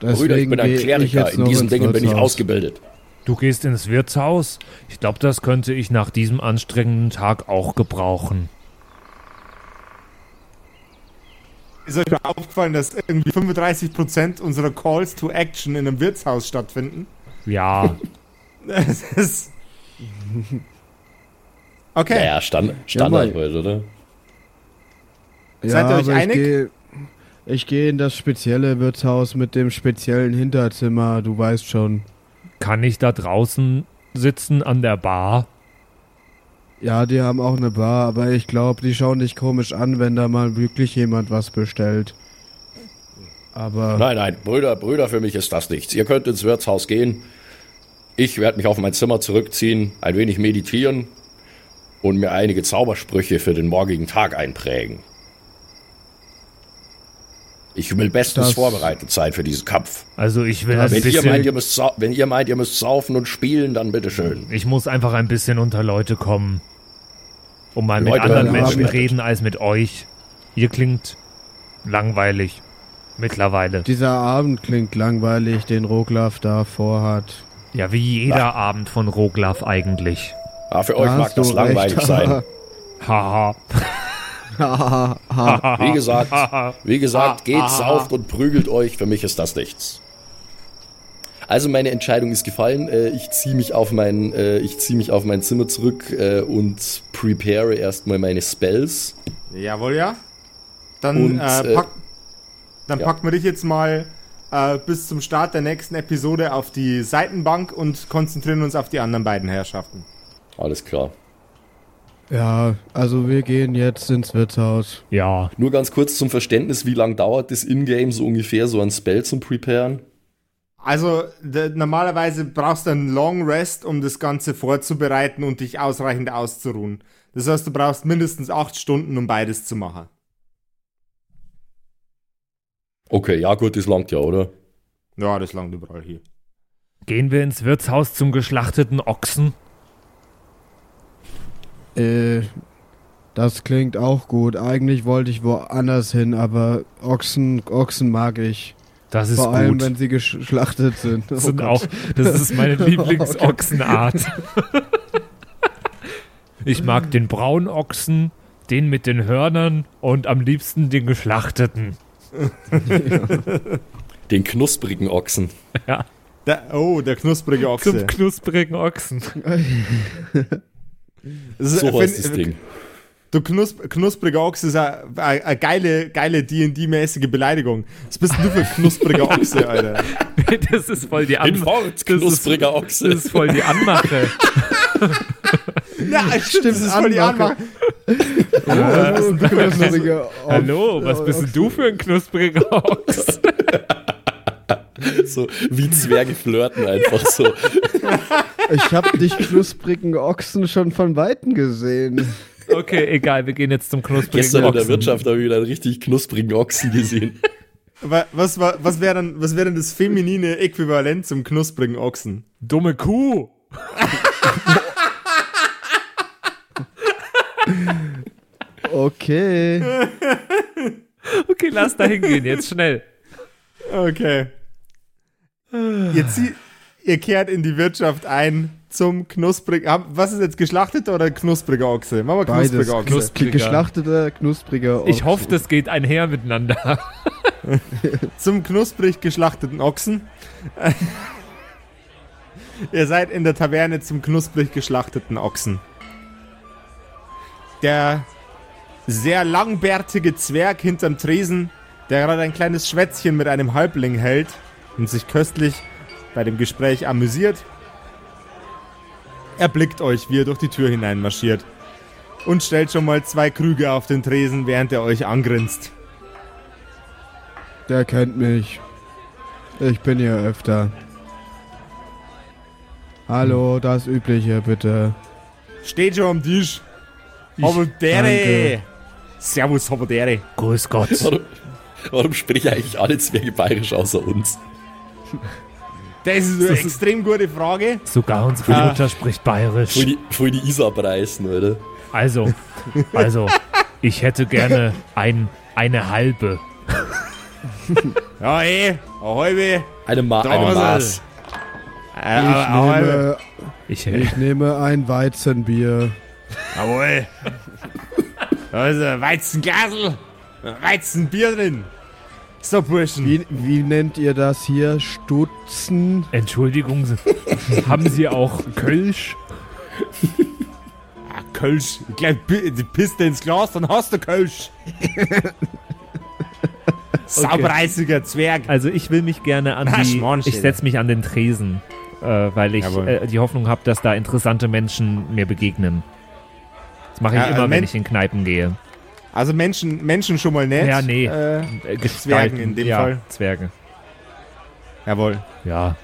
Brüder, ich bin ein Kleriker. jetzt In diesen Dingen bin ich ausgebildet. Du gehst ins Wirtshaus? Ich glaube, das könnte ich nach diesem anstrengenden Tag auch gebrauchen. Ist euch mal aufgefallen, dass irgendwie 35% unserer Calls to Action in einem Wirtshaus stattfinden? Ja, Das ist. Okay. Ja, ja, Stand, Standard heute, oder? Ja, Seid ihr euch aber einig? Ich gehe geh in das spezielle Wirtshaus mit dem speziellen Hinterzimmer, du weißt schon. kann ich da draußen sitzen an der Bar? Ja, die haben auch eine Bar, aber ich glaube, die schauen dich komisch an, wenn da mal wirklich jemand was bestellt. Aber Nein, nein, Brüder, Brüder, für mich ist das nichts. Ihr könnt ins Wirtshaus gehen. Ich werde mich auf mein Zimmer zurückziehen, ein wenig meditieren und mir einige Zaubersprüche für den morgigen Tag einprägen. Ich will bestens Das- vorbereitet sein für diesen Kampf. Also ich will Das- ein Wenn ihr, meint, ihr müsst wenn ihr meint, ihr müsst saufen und spielen, dann bitteschön. Ich muss einfach ein bisschen unter Leute kommen. Und mal mit Leute anderen werden Menschen bewertet. reden als mit euch. Ihr klingt langweilig. Mittlerweile. dieser Abend klingt langweilig, den Roglaf da vorhat. Ja, wie jeder Abend von Roglaf eigentlich. Ja, für Da euch mag das langweilig recht. sein. Haha. <laughs> Wie gesagt, wie gesagt, geht, sauft und prügelt euch. Für mich ist das nichts. Also meine Entscheidung ist gefallen. Äh, ich ziehe mich auf mein, äh, ich ziehe mich auf mein Zimmer zurück äh, und prepare erstmal meine Spells. Jawohl, ja. Dann Und, äh, pack, Dann Ja. packen wir dich jetzt mal äh, bis zum Start der nächsten Episode auf die Seitenbank und konzentrieren uns auf die anderen beiden Herrschaften. Alles klar. Ja, also wir gehen jetzt ins Wirtshaus. Ja, Nur ganz kurz zum Verständnis, wie lang dauert das Ingame so ungefähr, so ein Spell zum Preparen? Also normalerweise brauchst du einen Long Rest, um das Ganze vorzubereiten und dich ausreichend auszuruhen. Das heißt, du brauchst mindestens acht Stunden, um beides zu machen. Okay, ja gut, das langt ja, oder? Ja, das langt überall hier. gehen wir ins Wirtshaus zum geschlachteten Ochsen. Äh, das klingt auch gut. Eigentlich wollte ich woanders hin, aber Ochsen, Ochsen mag ich. Das ist Vor allem, gut. wenn sie geschlachtet sind. Das, Oh sind Gott. auch, das ist meine <laughs> Lieblingsochsenart. Ich mag den braunen Ochsen, den mit den Hörnern und am liebsten den geschlachteten. <laughs> Den knusprigen Ochsen. Ja, Der, oh, der knusprige Ochse. zum knusprigen Ochsen. <laughs> Das ist- So find- heißt das Ding. Du knusp knuspriger Ochse ist eine geile, geile D&D-mäßige Beleidigung. Was bist denn du für ein knuspriger Ochse, <laughs> Alter? Das ist voll die Anmache. Knuspriger Ochse. Das ist voll die Anmache. <laughs> Ja, stimmt, das ist voll die Anmache. Ochs- <laughs> Hallo, was bist denn du für ein knuspriger Ochs? <laughs> So wie Zwerge flirten einfach so. <laughs> Ich habe dich knusprigen Ochsen schon von Weitem gesehen. Okay, egal, wir gehen jetzt zum knusprigen Gestern in der Ochsen. Wirtschaft habe ich wieder einen richtig knusprigen Ochsen gesehen. Wa- Was, wa- was wäre dann, was wär denn das feminine Äquivalent zum knusprigen Ochsen? Dumme Kuh. <laughs> Okay. Okay, lass da hingehen, jetzt schnell. Okay. Ihr, zieht, ihr kehrt in die Wirtschaft ein zum knusprigen. hab- Was ist jetzt geschlachteter oder knuspriger Ochse? Machen wir Beides. knuspriger Ochse. Knuspriger. Geschlachteter, knuspriger Ochsen. Ich hoffe, das geht einher miteinander. <laughs> zum knusprig geschlachteten Ochsen. Ihr seid in der Taverne zum knusprig geschlachteten Ochsen. Der sehr langbärtige Zwerg hinterm Tresen, der gerade ein kleines Schwätzchen mit einem Halbling hält und sich köstlich bei dem Gespräch amüsiert, erblickt euch, wie ihr durch die Tür hineinmarschiert und stellt schon mal zwei Krüge auf den Tresen, während er euch angrinst. Der kennt mich. Ich bin hier öfter. Hallo, das Übliche, bitte. Steht schon am Tisch. Habudere. Servus, Habudere. Grüß Gott. Warum, warum sprechen eigentlich alle Zwerge bayerisch außer uns? Das ist eine extrem gute Frage. Sogar unsere Ah. Mutter spricht bayerisch. Voll die, voll die Isar preisen, oder? Also, also, ich hätte gerne ein, eine halbe. Ja, eh. Eine halbe. Eine, Ma eine Maß. Eine halbe. Ich Ich, nehme, ich nehme ein Weizenbier. Jawohl. Da ist ein Weizenglasel. Weizenbier drin. So, Burschen. Wie, wie nennt ihr das hier? Stutzen? Entschuldigung, <laughs> haben Sie auch Kölsch? Ah, Kölsch. Ich glaub, pi- die Piste ins Glas, dann hast du Kölsch. <laughs> Saubereisiger Zwerg. Also ich will mich gerne an die, ich setze mich an den Tresen, äh, weil ich äh, die Hoffnung habe, dass da interessante Menschen mir begegnen. Das mache ich Ja, äh, immer, wenn Men- ich in Kneipen gehe. Also Menschen, Menschen schon mal nett. Ja, nee. Äh, Äh. Zwergen in dem ja, Fall. Zwerge. jawohl. Ja.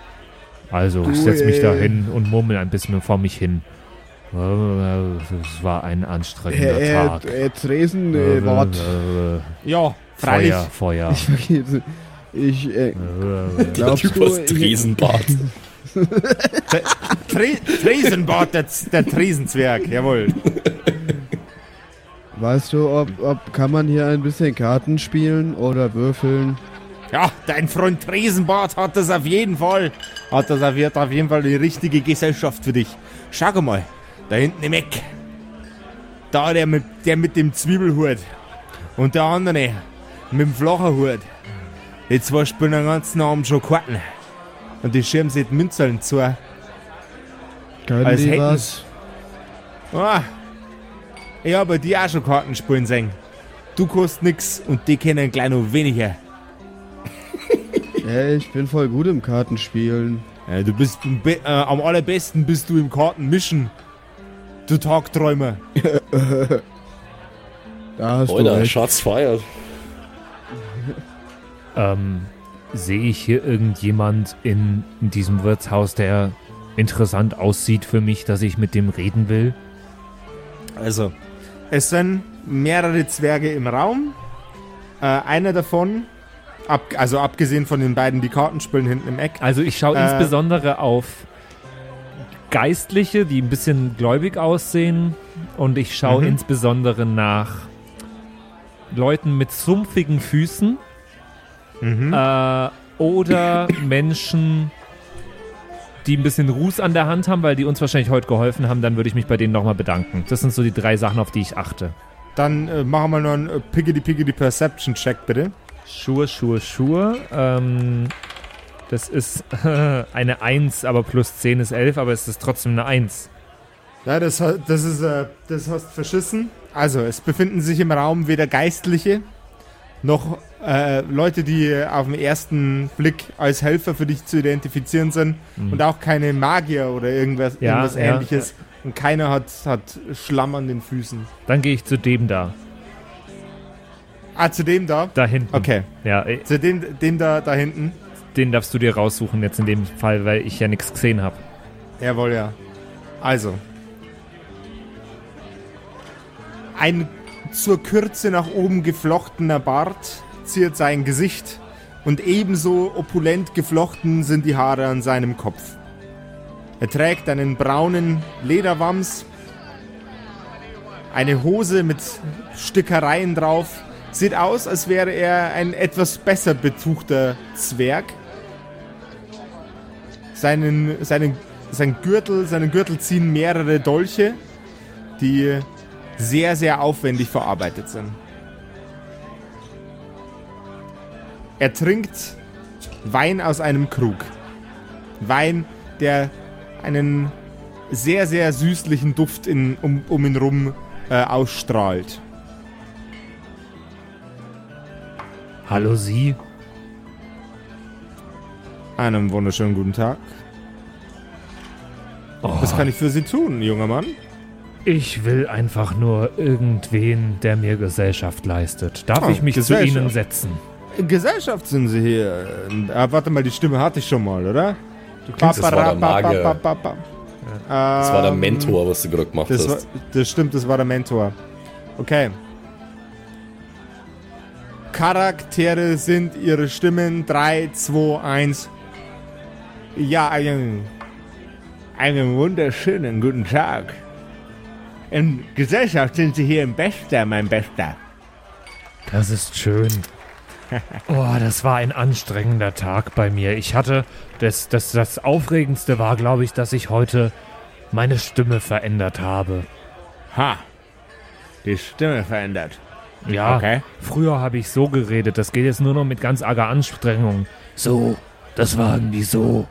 Also, ich Du, setze mich da äh, hin und murmel ein bisschen vor mich hin. Es war ein anstrengender Herr Tag. äh, äh, Tresen, äh, Wort. Äh, Ja, freilich. Feuer, Feuer. Ich vergesse. Ich, äh, Äh, Der Glaubst Typ du, aus ich- Tresenbad. <laughs> Tre Tresenbart, der, der Tresenzwerg, jawohl. Weißt du, ob, ob kann man hier ein bisschen Karten spielen oder würfeln? Ja, dein Freund Tresenbart hat das auf jeden Fall. Hat das auf, wird auf jeden Fall die richtige Gesellschaft für dich. Schau mal, da hinten im Eck. Da der mit, der mit dem Zwiebelhut. Und der andere mit dem flachen Hut. Die zwei spielen den ganzen Abend schon Karten. Und die schirmen sich die Münzeln zu. Können Als die hätten was? Ah, ich habe die auch schon Karten spielen sehen. Du kostet nix und die kennen gleich noch weniger. Ey, ich bin voll gut im Kartenspielen. Ja, du bist äh, am allerbesten bist du im Kartenmischen. Du Tagträumer. <laughs> Da hast du Alter, recht. Shots fired. Ähm, sehe ich hier irgendjemand in, in diesem Wirtshaus, der interessant aussieht für mich, dass ich mit dem reden will? Also, es sind mehrere Zwerge im Raum. Äh, einer davon, ab, also abgesehen von den beiden, die Karten spielen hinten im Eck. Also ich schaue Äh. insbesondere auf Geistliche, die ein bisschen gläubig aussehen. Und ich schaue Mhm. insbesondere nach Leuten mit sumpfigen Füßen Mhm. äh, oder <coughs> Menschen, die ein bisschen Ruß an der Hand haben, weil die uns wahrscheinlich heute geholfen haben. Dann würde ich mich bei denen nochmal bedanken. Das sind so die drei Sachen, auf die ich achte. Dann äh, machen wir noch einen äh, Piggity Piggity Perception Check, bitte. Schuhe, Schuhe, Schuhe. Ähm, das ist <laughs> eine 1, aber plus 10 ist 11, aber es ist trotzdem eine 1. Ja, das, das ist, äh, das hast verschissen. Also, es befinden sich im Raum weder Geistliche noch äh, Leute, die auf den ersten Blick als Helfer für dich zu identifizieren sind und auch keine Magier oder irgendwas, Ja, irgendwas ja. ähnliches. Und keiner hat, hat Schlamm an den Füßen. Dann gehe ich zu dem da. Ah, zu dem da? Da hinten. Okay. Ja, äh, Zu dem, dem da, da hinten? den darfst du dir raussuchen jetzt in dem Fall, weil ich ja nichts gesehen habe. Jawohl, ja. Also. Ein zur Kürze nach oben geflochtener Bart ziert sein Gesicht und ebenso opulent geflochten sind die Haare an seinem Kopf. Er trägt einen braunen Lederwams, eine Hose mit Stickereien drauf. Sieht aus, als wäre er ein etwas besser betuchter Zwerg. Seinen, seinen, sein Gürtel, seinen Gürtel ziehen mehrere Dolche, die sehr, sehr aufwendig verarbeitet sind. Er trinkt Wein aus einem Krug. Wein, der einen sehr, sehr süßlichen Duft in, um, um ihn rum äh, ausstrahlt. Hallo Sie. Einen wunderschönen guten Tag. Was kann ich für Sie tun, junger Mann? Ich will einfach nur irgendwen, der mir Gesellschaft leistet. Darf Oh, ich mich zu. Ihnen setzen? Gesellschaft sind Sie hier. Ah, warte mal, die Stimme hatte ich schon mal, oder? Du klingst- Das war der Magier. Das war der Ähm, Mentor, was du gerade gemacht Das, war, hast. das stimmt, das war der Mentor. Okay. Charaktere sind ihre Stimmen. 3, 2, 1. Ja, einen, einen wunderschönen guten Tag. In Gesellschaft sind Sie hier im Bester, mein Bester. Das ist schön. <laughs> Oh, das war ein anstrengender Tag bei mir. Ich hatte, das, das, das Aufregendste war, glaube ich, dass ich heute meine Stimme verändert habe. Ha. Die Stimme verändert. Ja, Okay. früher habe ich so geredet. Das geht jetzt nur noch mit ganz arger Anstrengung. So, das war irgendwie so.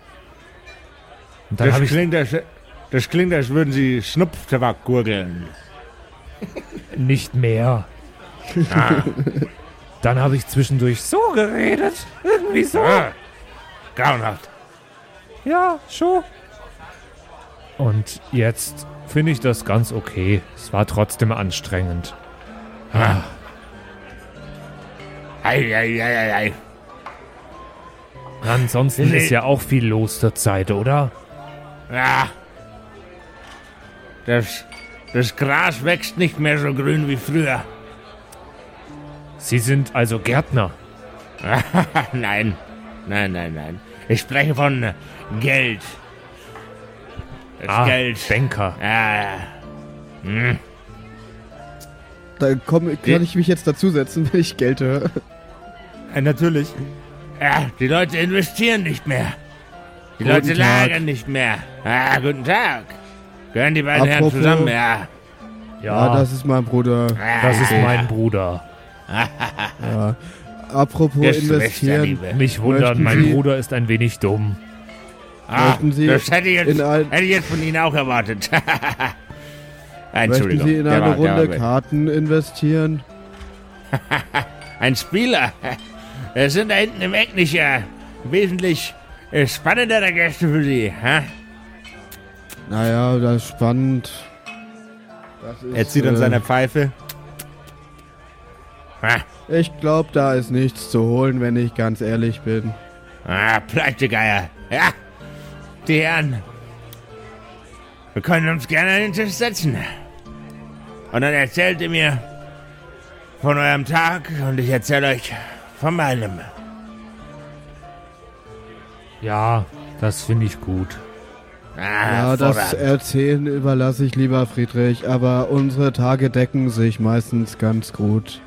Und dann Das habe ich klingt, als, das klingt, als würden Sie Schnupftabak gurgeln. nicht mehr. Dann habe ich zwischendurch so geredet. Irgendwie so. Ah, grauenhaft. Ja, schon. Und jetzt finde ich das ganz okay. Es war trotzdem anstrengend. Ei, ei, ei, ei, ei. Ansonsten ist ja auch viel los zur Zeit, oder? Ja. Das, das Gras wächst nicht mehr so grün wie früher. Sie sind also Gärtner. <laughs> nein, nein, nein, nein. Ich spreche von äh, Geld. Das Ah, Geld. Banker. Ja, ja. Hm. Da komm, kann ich mich jetzt dazusetzen, <laughs> wenn ich Geld höre. Äh, natürlich. Ja, die Leute investieren nicht mehr. Die Guten Leute Tag. lagern nicht mehr. Ah, guten Tag. Gehören die beiden Herren Apropos- zusammen? Ja. Ja, Ja, das ist mein Bruder. das ist mein Bruder. <laughs> Ja. Apropos Das investieren. Mich wundert, Möchten mein Sie- Bruder ist ein wenig dumm. Ah, Möchten Sie das hätte ich, jetzt, hätte ich jetzt von Ihnen auch erwartet. <laughs> Möchten Entschuldigung. Sie in der eine war- der Runde Karten investieren? <laughs> Ein Spieler. Wir sind da hinten im Eck nicht, äh, wesentlich spannendere Gäste für Sie. Hä? Naja, das ist spannend. Das ist, Er zieht an äh, seiner Pfeife. Ich glaube, da ist nichts zu holen, wenn ich ganz ehrlich bin. ah, Pleitegeier. Ja, die Herren. Wir können uns gerne an den Tisch setzen. Und dann erzählt ihr mir von eurem Tag und ich erzähle euch von meinem. Ja, das finde ich gut. Ah, Ja, das. Erzählen überlasse ich lieber Friedrich, aber unsere Tage decken sich meistens ganz gut.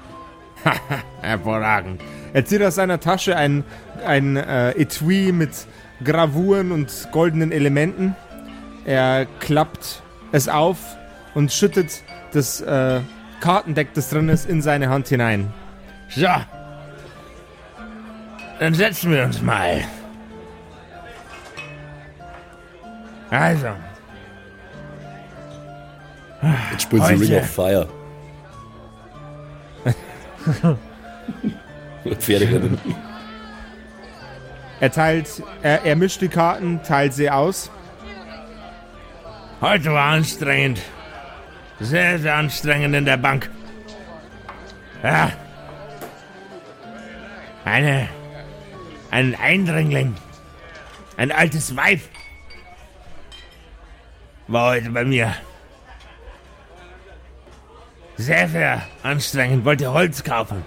<laughs> Hervorragend. Er zieht aus seiner Tasche ein, ein äh, Etui mit Gravuren und goldenen Elementen. Er klappt es auf und schüttet das äh, Kartendeck, das drin ist, in seine Hand hinein. So. Dann setzen wir uns mal. Also, Jetzt spielen sie. Ring of Fire. Pferderennen. er teilt, er, er mischt die Karten, teilt sie aus. Heute war anstrengend. Sehr, sehr anstrengend in der Bank. Ja. Eine. Ein Eindringling. Ein altes Weib. War heute bei mir. Sehr, sehr anstrengend. Wollte Holz kaufen.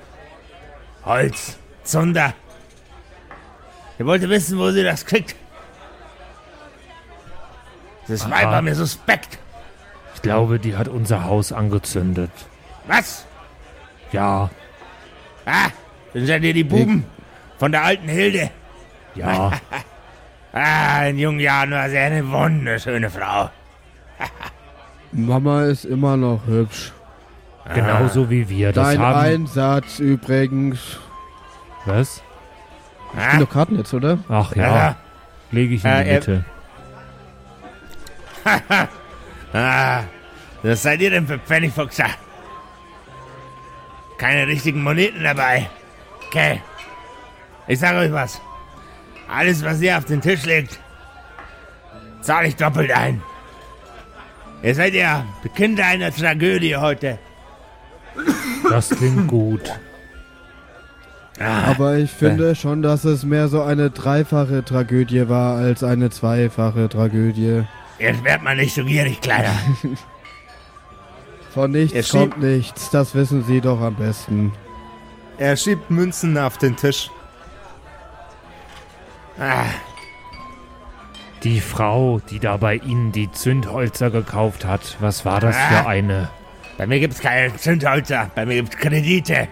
Holz. Zunder. Sie wollte wissen, wo sie das kriegt. Das Weib war mir suspekt. Ich glaube, die hat unser Haus angezündet. Was? Ja, Ah, dann seid ihr die Buben von der alten Hilde. ja. <laughs> Ah, in jungen Jahren war sie eine wunderschöne Frau. <laughs> Mama ist immer noch hübsch. Genauso wie wir. Das Dein haben. Einsatz übrigens. Was? Ah, Noch Karten jetzt, oder? Ach ja. ja. Lege ich in die Mitte. <laughs> ah, was seid ihr denn für Pfennigfuchser? Keine richtigen Moneten dabei. Okay. Ich sage euch was. Alles, was ihr auf den Tisch legt, zahle ich doppelt ein. Ihr seid ja die Kinder einer Tragödie heute. Das klingt gut. Aber ich finde schon, dass es mehr so eine dreifache Tragödie war als eine zweifache Tragödie. Jetzt werdet mal nicht so gierig, Kleiner. <laughs> Von Er nichts schiebt- kommt nichts, das wissen Sie doch am besten. Er schiebt Münzen auf den Tisch. Ah, Die Frau, die da bei Ihnen die Zündholzer gekauft hat, was war das für Ah. eine? bei mir gibt's keine Zündholzer, bei mir gibt's Kredite.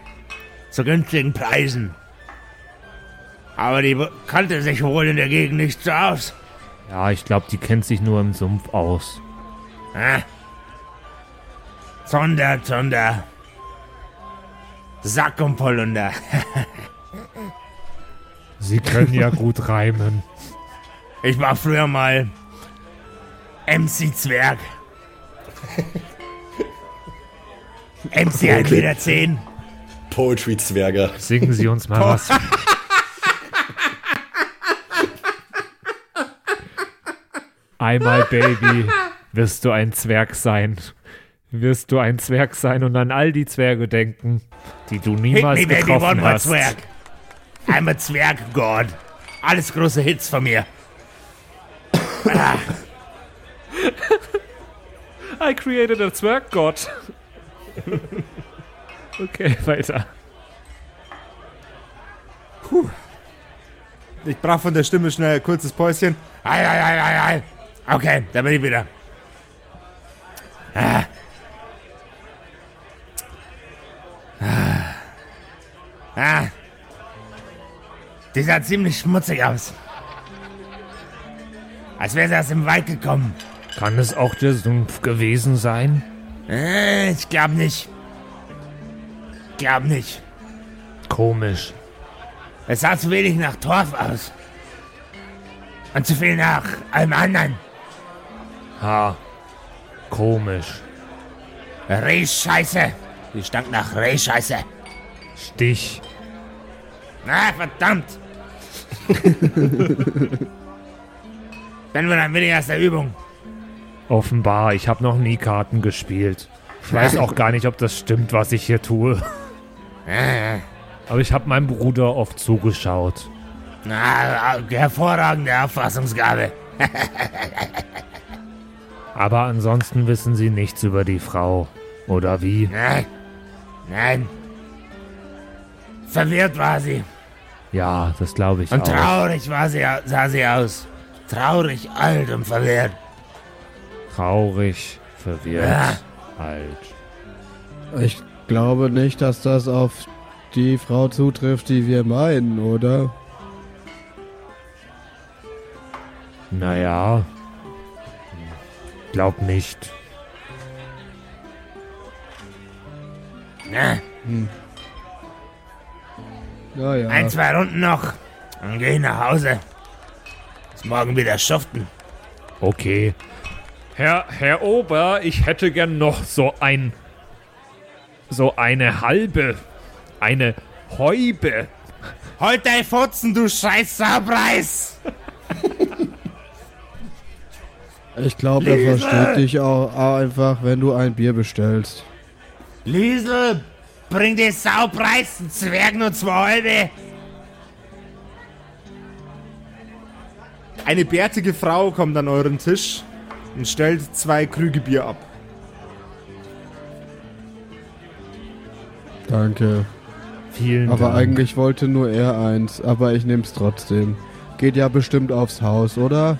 Zu günstigen Preisen. Aber die kannte sich wohl in der Gegend nicht so aus. Ja, ich glaube, die kennt sich nur im Sumpf aus. Ah. Zunder, Zunder. Sack und Polunder. <laughs> Sie können ja gut reimen. Ich war früher mal MC Zwerg. MC 1 Meter 10. Poetry-Zwerger. Singen Sie uns mal was. <laughs> Einmal, Baby, wirst du ein Zwerg sein. Wirst du ein Zwerg sein und an all die Zwerge denken, die du Hit niemals me, baby, one getroffen more hast. Zwerg. I'm a Zwerg God. Alles große Hits von mir. I created a Zwerggott. okay, weiter. Ich brauche von der Stimme schnell ein kurzes Päuschen. Ei, ei, ei, ei, ei. Okay, da bin ich wieder. Ah. Ah. Ah. Die sah ziemlich schmutzig aus. Als wäre sie aus dem Wald gekommen. Kann es auch der Sumpf gewesen sein? Äh, ich glaube nicht. Glaub nicht. Komisch. Es sah zu wenig nach Torf aus. Und zu viel nach allem anderen. Ha. Komisch. Rehscheiße. Die stank nach Rehscheiße. Stich. Ah, verdammt. <laughs> Dann wir dann wieder aus der Übung. Offenbar, ich habe noch nie Karten gespielt. Ich weiß auch gar nicht, ob das stimmt, was ich hier tue. <laughs> Aber ich habe meinem Bruder oft zugeschaut. Na, hervorragende Auffassungsgabe. <laughs> Aber ansonsten wissen sie nichts über die Frau. Oder wie? Nein. Nein. Verwirrt war sie. Ja, das glaube ich Und auch. traurig war sie, sah sie aus. Traurig, alt und verwirrt. Traurig, verwirrt, Ja. alt. Ich glaube nicht, dass das auf die Frau zutrifft, die wir meinen, oder? Naja. Glaub nicht. Na, Naja. ein, zwei Runden noch. Dann geh ich nach Hause. Morgen wieder schuften. Okay. Herr, Herr Ober, ich hätte gern noch so ein. So eine halbe. Eine Häube. Halt dein Fotzen, du scheiß Saupreis! Ich glaube, er versteht dich auch, auch einfach, wenn du ein Bier bestellst. Liesel, bring die Saupreis, einen Zwerg nur zwei halbe. Eine bärtige Frau kommt an euren Tisch und stellt zwei Krüge Bier ab. Danke. Vielen Aber Dank. eigentlich wollte nur er eins, aber ich nehm's trotzdem. Geht ja bestimmt aufs Haus, oder?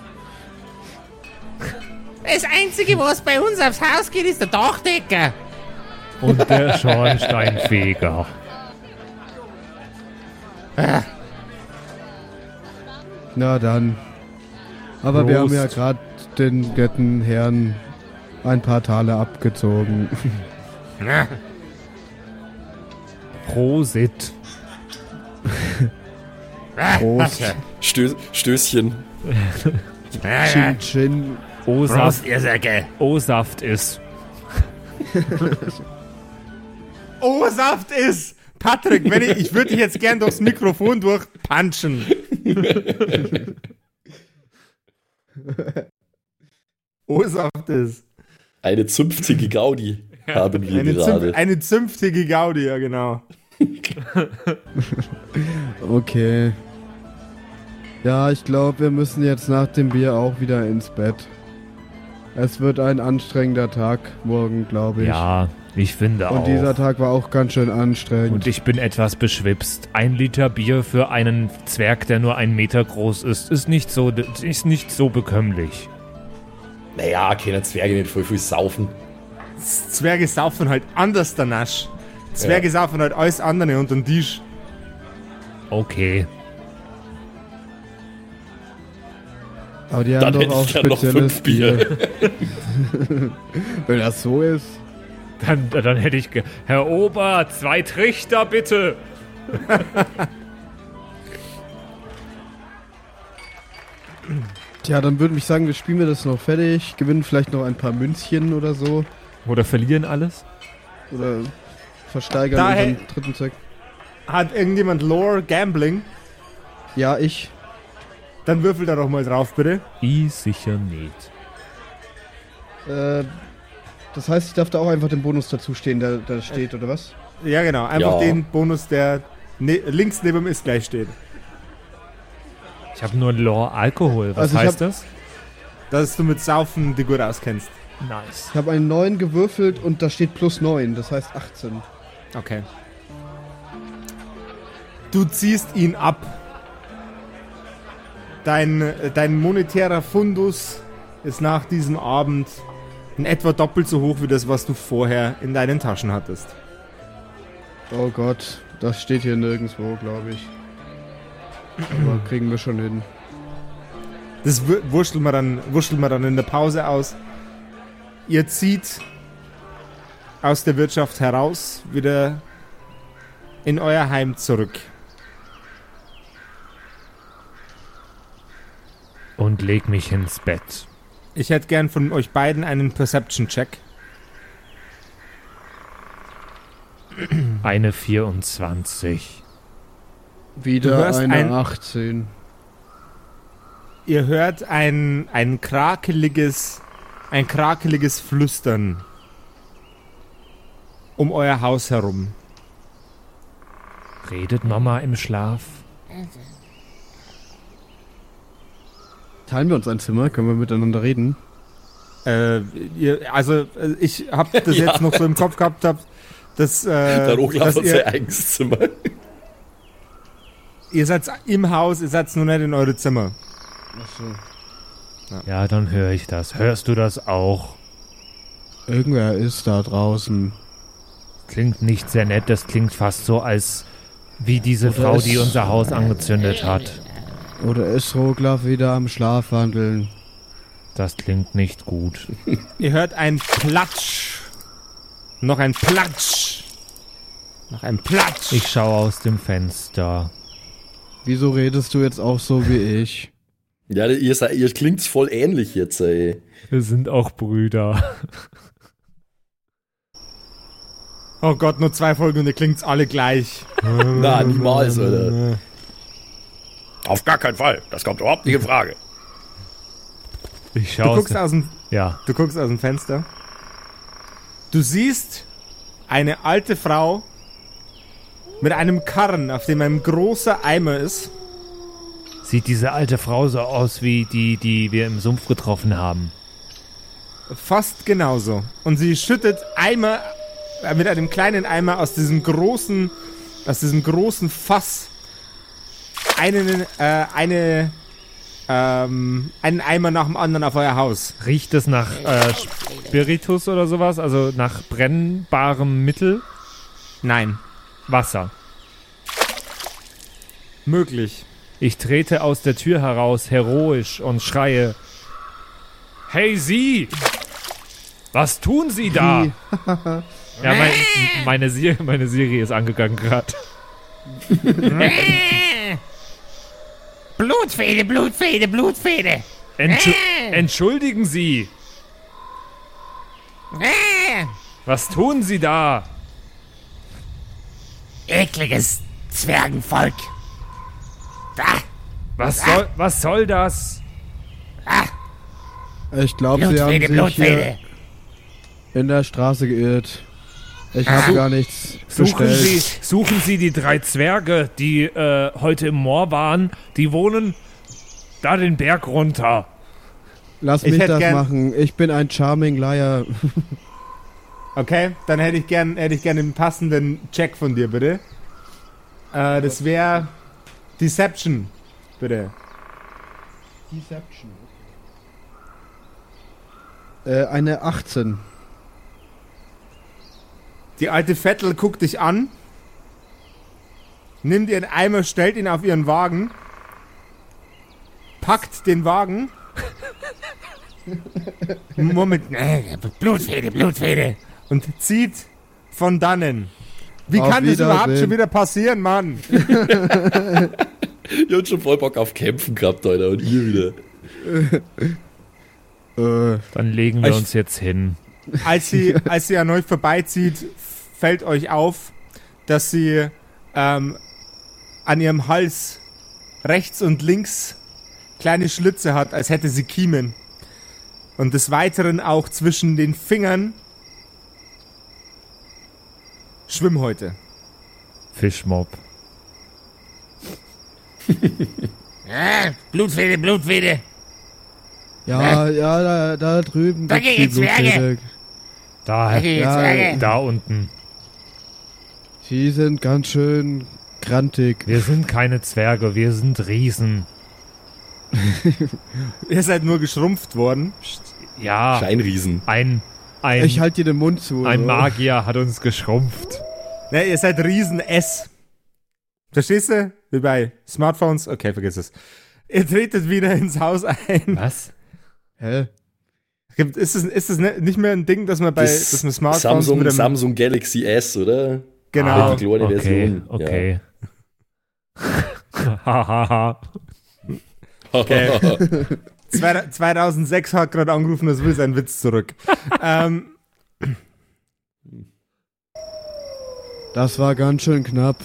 Das Einzige, was bei uns aufs Haus geht, ist der Dachdecker. Und der Schornsteinfeger. <laughs> Na dann. Aber wir haben Prost. ja gerade den netten Herrn ein paar Tale abgezogen. <laughs> Prosit. Prost. Stö Stößchen. Chin Chin. O-Saft, Prost, ihr Säcke. O-Saft ist. Oh, Saft ist! Patrick, wenn ich, ich würde dich jetzt gern durchs Mikrofon durchpunchen. <laughs> <laughs> oh, Saft ist. Eine zünftige Gaudi <laughs> haben wir Eine, gerade. zünf, eine zünftige Gaudi, ja genau. <laughs> Okay. Ja, ich glaube, wir müssen jetzt nach dem Bier auch wieder ins Bett. Es wird ein anstrengender Tag morgen, glaube ich. Ja, ich finde auch. Und dieser Tag war auch ganz schön anstrengend. Und ich bin etwas beschwipst. Ein Liter Bier für einen Zwerg, der nur einen Meter groß ist, ist nicht so, ist nicht so bekömmlich. Naja, können Zwerge nicht voll viel saufen. Zwerge saufen halt anders der Nasch. Zwerge saufen halt alles andere unter den Tisch. Okay. Aber die Dann haben hätte doch auch ich gern noch spezielles fünf Bier. <laughs> Wenn das so ist. Dann, dann hätte ich. Ge Herr Ober, zwei Trichter bitte. Tja, dann würde ich sagen, wir spielen wir das noch fertig, gewinnen vielleicht noch ein paar Münzchen oder so. Oder verlieren alles? Oder versteigern Daher- unseren dritten Zweck. Hat irgendjemand Lore Gambling? Ja, ich. Dann würfel da doch mal drauf, bitte. Ich sicher nicht. Äh, das heißt, ich darf da auch einfach den Bonus dazu stehen, der da steht, oder was? Ja, genau. Einfach Ja. den Bonus, der ne links neben dem ist gleich steht. Ich habe nur Lore Alkohol. Was Also heißt das? Dass du mit Saufen die gut auskennst. Nice. Ich habe einen 9 gewürfelt und da steht plus 9, das heißt 18. Okay. Du ziehst ihn ab. Dein, äh, dein monetärer Fundus ist nach diesem Abend in etwa doppelt so hoch wie das, was du vorher in deinen Taschen hattest. Oh Gott, das steht hier nirgendwo, glaube ich. Aber <clears throat> kriegen wir schon hin. Das wur- wurschteln wir dann, wurschteln wir dann in der Pause aus. Ihr zieht aus der Wirtschaft heraus, wieder in euer Heim zurück. Und leg mich ins Bett. Ich hätte gern von euch beiden einen Perception-Check. Eine 24. Du Wieder eine ein- 18. ihr hört ein, ein krakeliges, ein krakeliges Flüstern um euer Haus herum. Redet Mama im Schlaf? Teilen wir uns ein Zimmer? Können wir miteinander reden? Äh, ihr, also äh, ich hab <laughs> das Ja. jetzt noch so im Kopf gehabt, hab, dass, äh, Roglaf dass sein ihr, eigenes Zimmer. ihr seid im Haus, ihr seid nur nicht in eure Zimmer. Ja, dann höre ich das. Hörst du das auch? Irgendwer ist da draußen. Klingt nicht sehr nett, das klingt fast so, als wie diese Oder Frau, die unser Haus angezündet hat. Oder ist Roglaf wieder am Schlafwandeln? Das klingt nicht gut. <laughs> Ihr hört ein Platsch. Noch ein Platsch. Noch ein Platsch. Ich schaue aus dem Fenster. Wieso redest du jetzt auch so wie ich? Ja, ihr, seid- ihr klingt's voll ähnlich jetzt, ey. Wir sind auch Brüder. oh Gott, nur zwei Folgen und ihr klingt's alle gleich. Na, niemals, Alter. Auf gar keinen Fall. Das kommt überhaupt nicht in <laughs> Frage. Ich Du schaue aus guckst, aus dem, Ja. du guckst aus dem Fenster. Du siehst eine alte Frau mit einem Karren, auf dem ein großer Eimer ist. Sieht diese alte Frau so aus wie die, die wir im Sumpf getroffen haben? Fast genauso. Und sie schüttet Eimer äh, mit einem kleinen Eimer aus diesem großen, aus diesem großen Fass einen, äh, eine, ähm, einen Eimer nach dem anderen auf euer Haus. Riecht es nach äh, Spiritus oder sowas? Also nach brennbarem Mittel? Nein, Wasser. möglich. Ich trete aus der Tür heraus, heroisch, und schreie: Hey Sie! Was tun Sie da? ja, mein, meine, Siri, meine Siri ist angegangen gerade. <laughs> <laughs> Blutfede, Blutfede, Blutfede. Entschu Entschuldigen Sie! Was tun Sie da? Ekliges Zwergenvolk. Da, Was soll, was soll das? Ich glaube, sie haben sich hier in der Straße geirrt. Ich habe gar nichts Suchen bestellt. Sie, suchen Sie die drei Zwerge, die äh, heute im Moor waren. Die wohnen da den Berg runter. Lass Ich mich das gern- machen. Ich bin ein Charming Liar. <laughs> Okay, dann hätte ich gern, hätte ich gern einen passenden Check von dir, bitte. Äh, das wäre Deception, bitte. Deception. Äh, eine 18. Die alte Vettel guckt dich an, nimmt ihren Eimer, stellt ihn auf ihren Wagen, packt den Wagen. <laughs> Moment, Äh, Blutfede, Blutfede. und zieht von dannen. Wie Auf kann das überhaupt schon wieder passieren, Mann? <laughs> Ihr habt schon voll Bock auf Kämpfen gehabt, Alter. Und ihr wieder. Äh, Dann legen wir Ich- uns jetzt hin. Als sie, <laughs> als sie an euch vorbeizieht, fällt euch auf, dass sie ähm, an ihrem Hals rechts und links kleine Schlitze hat, als hätte sie Kiemen. Und des Weiteren auch zwischen den Fingern Schwimmhäute. Fischmob. Äh, Blutfede, Blutfede. ja, ja, da, da drüben Da gehen Zwerge. Da, Ja, Zwerge. da unten. Die sind ganz schön grantig. Wir sind keine Zwerge, wir sind Riesen. <laughs> Ihr seid nur geschrumpft worden. Ja, Scheinriesen. ein, ein, Ich halte dir den Mund zu. ein so. Magier hat uns geschrumpft. Ne, ihr seid Riesen S. Verstehst du? Wie bei Smartphones. Okay, vergiss es. Ihr tretet wieder ins Haus ein. Was? Hä? Gibt- Ist es, ist es ne- nicht mehr ein Ding, dass man bei Das dass man Smartphones Samsung, mit einem, Samsung Galaxy S, oder? genau. die kleine okay, Version. okay. Hahaha. <laughs> <laughs> Okay. Zwei- 2006 hat gerade angerufen, das will sein Witz zurück. <laughs> ähm, Das war ganz schön knapp,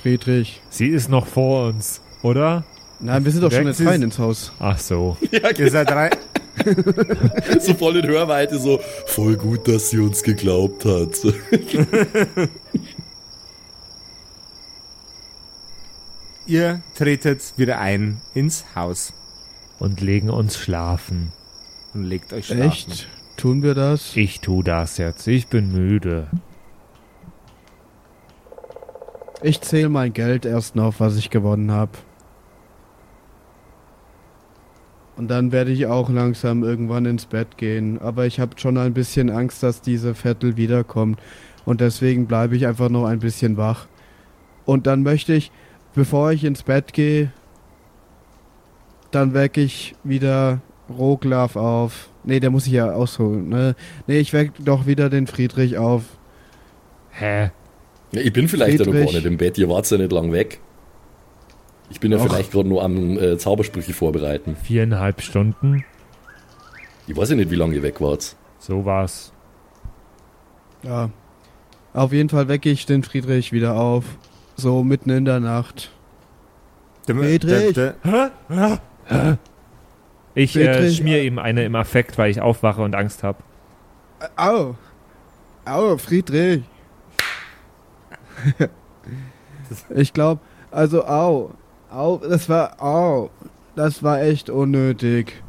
Friedrich. Sie ist noch vor uns, oder? Nein, wir sind doch schon jetzt rein ins Haus. Ach so. Ihr seid rein. <laughs> So voll in Hörweite, so voll gut, dass sie uns geglaubt hat. <laughs> Ihr tretet wieder ein ins Haus Und legen uns schlafen. und legt euch schlafen. Echt? Tun wir das? Ich tu das jetzt. Ich bin müde. Ich zähle mein Geld erst noch, was ich gewonnen habe. Und dann werde ich auch langsam irgendwann ins Bett gehen. Aber ich habe schon ein bisschen Angst, dass diese Vettel wiederkommt. Und deswegen bleibe ich einfach noch ein bisschen wach. Und dann möchte ich, bevor ich ins Bett gehe, dann wecke ich wieder Roglaf auf. Nee, der muss ich ja ausholen, ne? Nee, ich wecke doch wieder den Friedrich auf. Hä? Ja, ich bin vielleicht ja noch gar Friedrich. nicht im Bett, ihr wart ja nicht lang weg. Ich bin ja Ach. vielleicht gerade nur am äh, Zaubersprüche vorbereiten. Viereinhalb Stunden? Ich weiß ja nicht, wie lange ihr weg wart. So war's. Ja. Auf jeden Fall wecke ich den Friedrich wieder auf. So mitten in der Nacht. Der- Friedrich! der- der- Ich äh, schmier ihm eine im Affekt, weil ich aufwache und Angst habe. Au! Au, Friedrich! <laughs> ich glaube, also au. Au, das war au. Das war echt unnötig.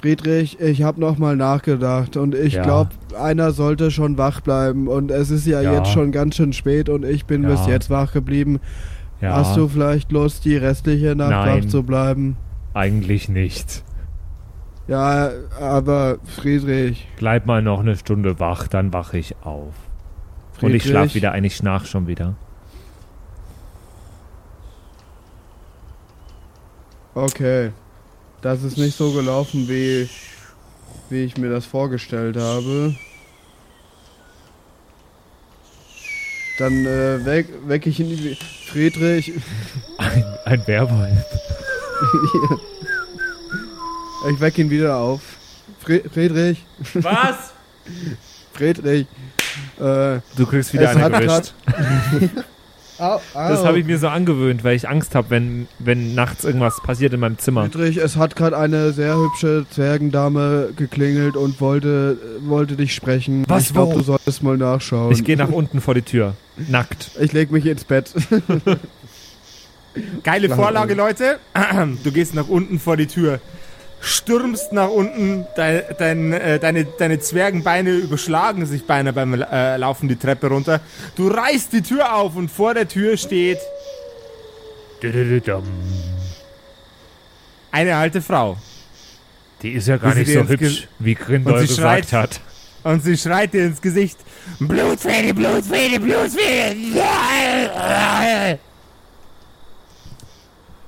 Friedrich, ich habe noch mal nachgedacht und ich Ja. glaube, einer sollte schon wach bleiben und es ist ja, Ja. jetzt schon ganz schön spät und ich bin Ja. bis jetzt wach geblieben. Hast du vielleicht Lust, die restliche Nacht Nein. wach zu bleiben? eigentlich nicht. Ja, aber Friedrich, Bleib mal noch eine Stunde wach, dann wache ich auf. Und ich Friedrich, schlaf wieder ein, ich schnarch schon wieder. Okay. Das ist nicht so gelaufen, wie, wie ich mir das vorgestellt habe. Dann äh, weck, weck ich ihn. wie- Friedrich. Ein, ein Werwolf. <laughs> ich weck ihn wieder auf. Fri Friedrich. Was? <laughs> Friedrich. Äh, Du kriegst wieder eine hat. <laughs> au, au. Das habe ich mir so angewöhnt, weil ich Angst habe, wenn, wenn nachts irgendwas passiert in meinem Zimmer. Friedrich, es hat gerade eine sehr hübsche Zwergendame geklingelt und wollte, wollte dich sprechen. Was, ich glaube, du solltest mal nachschauen. Ich gehe nach unten vor die Tür. Nackt. Ich leg mich ins Bett. <laughs> Geile Vorlage, Leute. <clears throat> Du gehst nach unten vor die Tür, stürmst nach unten, dein, dein, äh, deine, deine Zwergenbeine überschlagen sich beinahe beim äh, Laufen die Treppe runter. Du reißt die Tür auf und vor der Tür steht eine alte Frau. Die ist ja gar nicht so hübsch, wie Grindel Und sie gesagt schreit- hat. Und sie schreit dir ins Gesicht: Blutfede, Blutfede, Blutfede!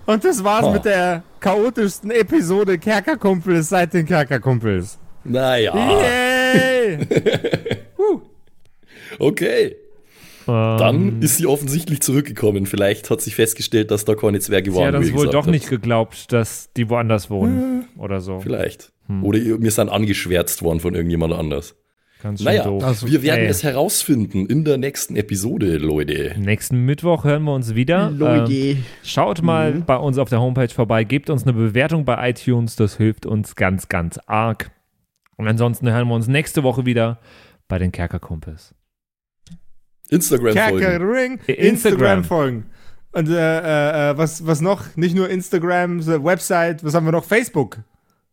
Und das war's Oh. mit der chaotischsten Episode Kerkerkumpels seit den Kerkerkumpels. Naja, Yay! <laughs> okay. Ähm, Dann ist sie offensichtlich zurückgekommen. Vielleicht hat sich festgestellt, dass da keine Zwerge sie waren. hat wie uns ihr wohl doch habt. nicht geglaubt, dass die woanders wohnen. Oder so. Vielleicht. Hm. Oder wir sind angeschwärzt worden von irgendjemand anders. Ganz schön Naja, doof. Also, wir werden ey. es herausfinden in der nächsten Episode, Leute. Nächsten Mittwoch hören wir uns wieder. Ähm, Leute. schaut mal bei uns auf der Homepage vorbei, gebt uns eine Bewertung bei iTunes, das hilft uns ganz, ganz arg. Und ansonsten hören wir uns nächste Woche wieder bei den Kerkerkumpels. Instagram-Folgen. Kerkerring, Äh, Instagram. Instagram folgen. Und äh, äh, äh, was, was noch? Nicht nur Instagram, Website, was haben wir noch? Facebook.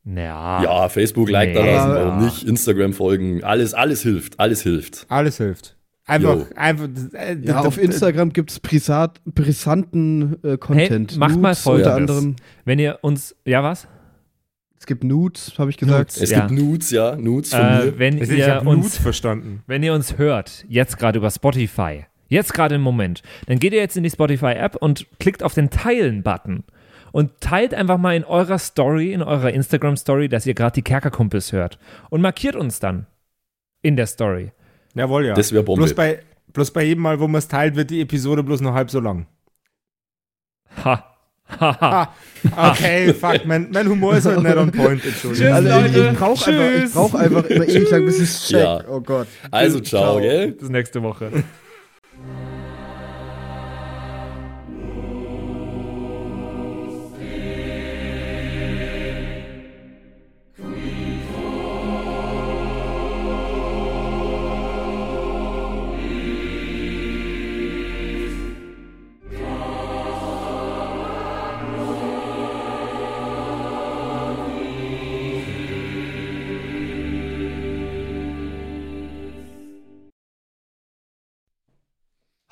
Ja. Ja, Facebook like da Nee. lassen, Ja. warum nicht? Instagram-Folgen. Alles, alles hilft. Alles hilft. Alles hilft. Einfach, Jo. einfach. Äh, Ja, auf Instagram gibt's brisat, brisanten äh, Content. Hey, macht mal Nudes Folgendes. Unter anderem. Wenn ihr uns, ja was? Es gibt Nudes, habe ich gesagt. Es Ja. gibt Nudes, ja, Nudes von Äh, mir. wenn Ich ihr habe Nudes uns verstanden. Wenn ihr uns hört, jetzt gerade über Spotify, jetzt gerade im Moment, dann geht ihr jetzt in die Spotify-App und klickt auf den Teilen-Button und teilt einfach mal in eurer Story, in eurer Instagram-Story, dass ihr gerade die Kerkerkumpels hört und markiert uns dann in der Story. Jawohl, ja. Das wäre Bombe. bloß bei, bloß bei jedem Mal, wo man es teilt, wird die Episode bloß noch halb so lang. Ha. Haha. Ah, okay, fuck, mein, mein Humor ist halt nicht on point, Entschuldigung. Tschüss. Also ich, Leute. ich brauche einfach, ich Tschüss. brauch einfach immer ewig lang, bis es checkt. Ja. Oh Gott. Also, ciao, gell? Bis nächste Woche.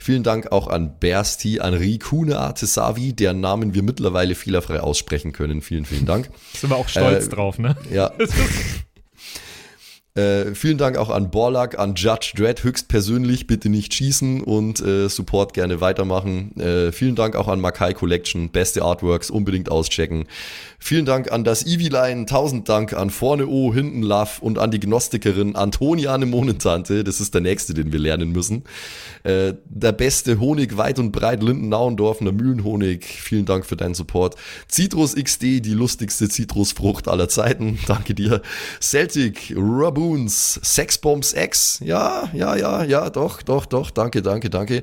Vielen Dank auch an Bersti, an Rikune Artesavi, deren Namen wir mittlerweile fehlerfrei aussprechen können. Vielen, vielen Dank. <laughs> Sind wir auch stolz äh, drauf, ne? Ja. <laughs> Äh, vielen Dank auch an Borlak, an Judge Dredd höchstpersönlich, bitte nicht schießen und äh, Support gerne weitermachen. Äh, vielen Dank auch an Makai Collection, beste Artworks, unbedingt auschecken. Vielen Dank an das Eviline, tausend Dank an Vorne O, Hinten Love und an die Gnostikerin Antoniane Monentante, das ist der nächste, den wir lernen müssen. Äh, der beste Honig weit und breit, Linden-Nauendorfener Mühlenhonig, vielen Dank für deinen Support. Citrus XD, die lustigste Zitrusfrucht aller Zeiten, <laughs> danke dir. Celtic, Raboons, Sexbombs X, ja, ja, ja, ja, doch, doch, doch, danke, danke, danke.